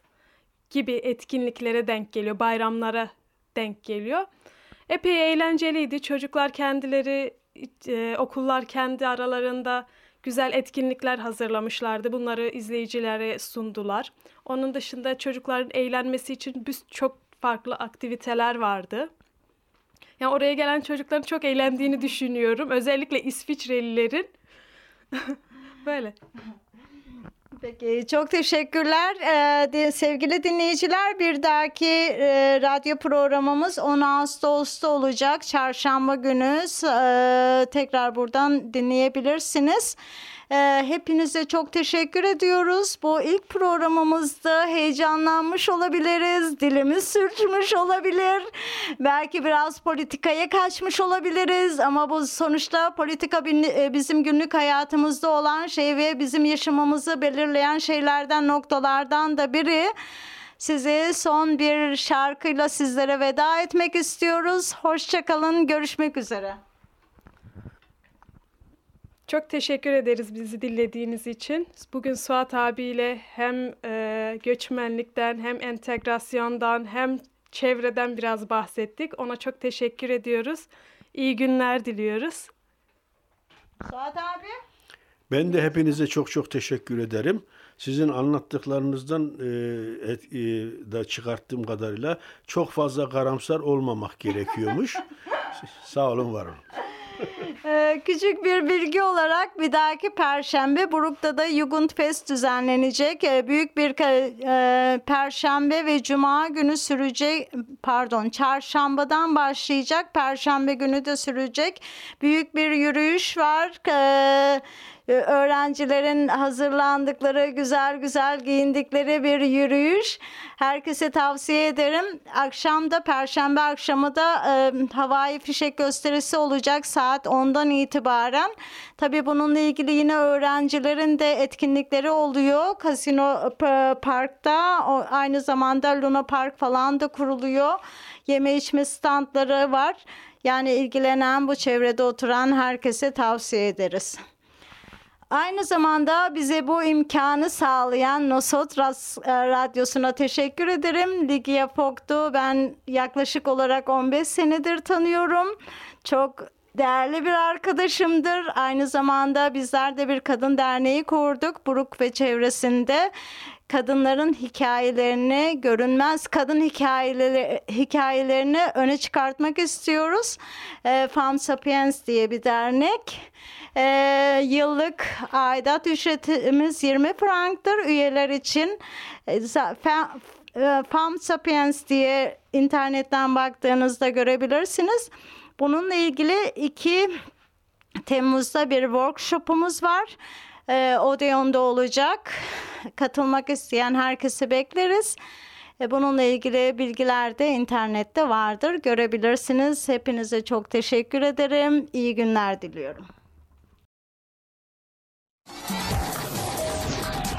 gibi etkinliklere denk geliyor, bayramlara denk geliyor. Epey eğlenceliydi. Çocuklar kendileri, e, okullar kendi aralarında güzel etkinlikler hazırlamışlardı. Bunları izleyicilere sundular. Onun dışında çocukların eğlenmesi için bir çok farklı aktiviteler vardı. Yani oraya gelen çocukların çok eğlendiğini düşünüyorum. Özellikle İsviçrelilerin. Böyle. Peki çok teşekkürler Ee, sevgili dinleyiciler. Bir dahaki e, radyo programımız 10 Ağustos'ta olacak. Çarşamba günü e, tekrar buradan dinleyebilirsiniz. Ee, hepinize çok teşekkür ediyoruz. Bu ilk programımızda heyecanlanmış olabiliriz. Dilimiz sürçmüş olabilir. Belki biraz politikaya kaçmış olabiliriz. Ama bu sonuçta politika e, bizim günlük hayatımızda olan şey ve bizim yaşamamızı belirleyen şeylerden, noktalardan da biri. Sizi son bir şarkıyla sizlere veda etmek istiyoruz. Hoşçakalın. Görüşmek üzere. Çok teşekkür ederiz bizi dinlediğiniz için. Bugün Suat abiyle hem e, göçmenlikten hem entegrasyondan hem çevreden biraz bahsettik. Ona çok teşekkür ediyoruz. İyi günler diliyoruz. Suat abi. Ben de hepinize çok çok teşekkür ederim. Sizin anlattıklarınızdan e, et, e, da çıkarttığım kadarıyla çok fazla karamsar olmamak gerekiyormuş. Sağ olun, var olun. Ee, küçük bir bilgi olarak bir dahaki perşembe Buruk'ta Jugendfest düzenlenecek. Ee, büyük bir e, perşembe ve cuma günü sürecek pardon çarşambadan başlayacak perşembe günü de sürecek. Büyük bir yürüyüş var. Ee, öğrencilerin hazırlandıkları, güzel güzel giyindikleri bir yürüyüş. Herkese tavsiye ederim. Akşam da Perşembe akşamı da e, havai fişek gösterisi olacak saat 10'dan itibaren. Tabii bununla ilgili yine öğrencilerin de etkinlikleri oluyor. Kasino Park'ta o, aynı zamanda Luna Park falan da kuruluyor. Yeme içme standları var. Yani ilgilenen bu çevrede oturan herkese tavsiye ederiz. Aynı zamanda bize bu imkanı sağlayan Nosot Radyosu'na teşekkür ederim. Ligia Fok'tu. Ben yaklaşık olarak 15 senedir tanıyorum. Çok değerli bir arkadaşımdır. Aynı zamanda bizler de bir kadın derneği kurduk Buruk ve çevresinde. Kadınların hikayelerini, görünmez kadın hikayeleri, hikayelerini öne çıkartmak istiyoruz. E, Femme Sapiens diye bir dernek. E, yıllık aidat ücretimiz 20 franktır üyeler için. E, Femme Sapiens diye internetten baktığınızda görebilirsiniz. Bununla ilgili 2 Temmuz'da bir workshopumuz var. E, Odeon'da olacak. Katılmak isteyen herkesi bekleriz. E, bununla ilgili bilgiler de internette vardır. Görebilirsiniz. Hepinize çok teşekkür ederim. İyi günler diliyorum.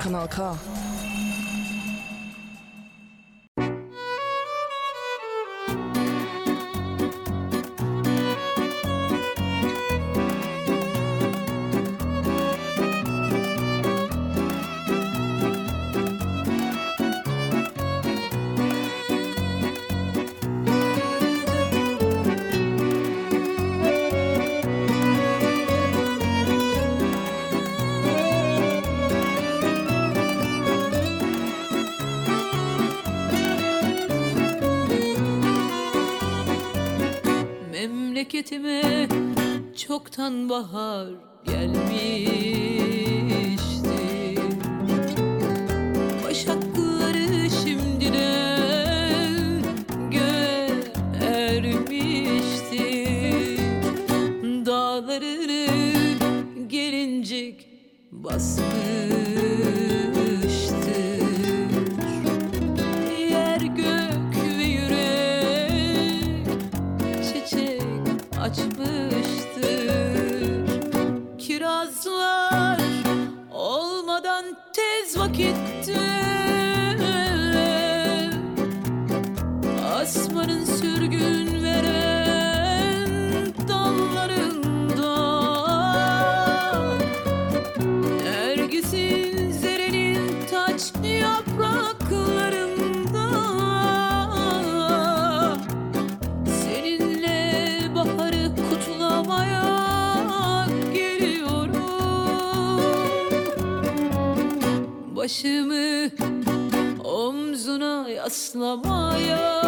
Kanal K. memleketime çoktan bahar gelmişti. Başakları şimdiden görmüşti Dağlarını gelincik basmıştı gitti Başımı omzuna yaslamaya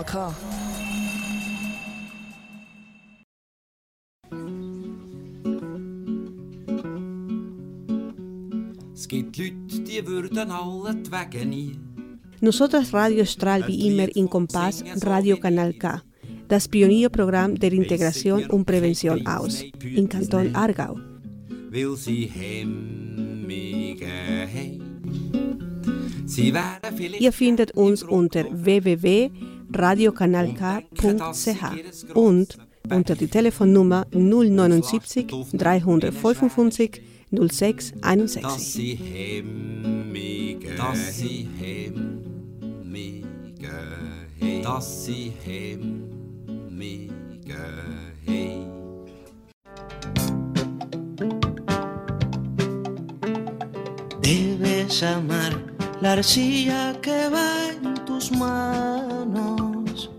Kanal K. Es gibt Leute, die würden alle die Wege nie. Nosotras Radio Stral wie immer in Kompass Radio Kanal K, das Pionierprogramm der Integration und Prävention aus, in Kanton Aargau. Weil sie hemmige Ihr findet uns unter www.radiokanalk.ch und unter die Telefonnummer 079 355 06 dass 61. sie hemmige dass sie hemmige haben. dass sie hemmige haben. Debes amar la arcilla que va en tus manos.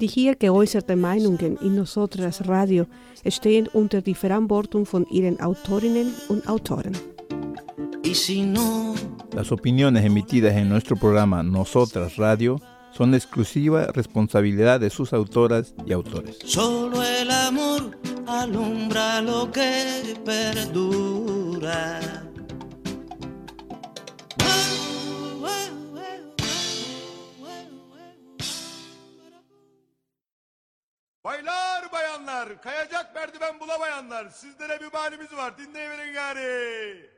Die hier geäußerten Meinungen in Nosotras Radio stehen unter die Verantwortung von ihren Autorinnen und Autoren. Y si no, Las opiniones emitidas en nuestro programa Nosotras Radio son de exclusiva responsabilidad de sus autoras y autores. solo el amor alumbra lo que perdura. Baylar bayanlar, kayacak merdiven bulamayanlar. Sizlere bir halimiz var. Dinleyiverin gari.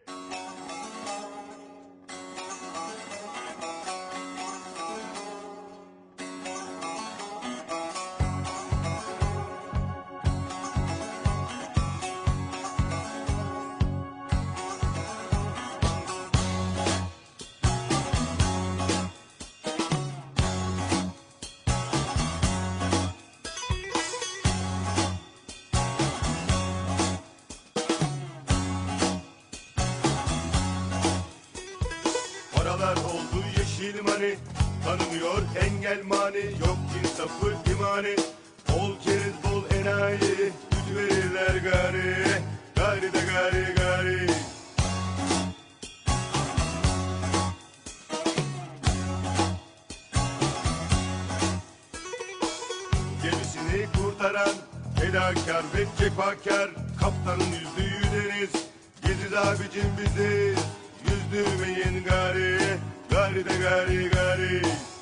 tanımıyor engel mani Yok ki sapı imani. Bol keriz bol enayi Güç verirler gari. Gari de gari gari. Gemisini kurtaran Fedakar ve cefaker Kaptanın yüzde yüzeriz Geziz abicim biziz. Yüzdürmeyin gari. Gari de gari gari.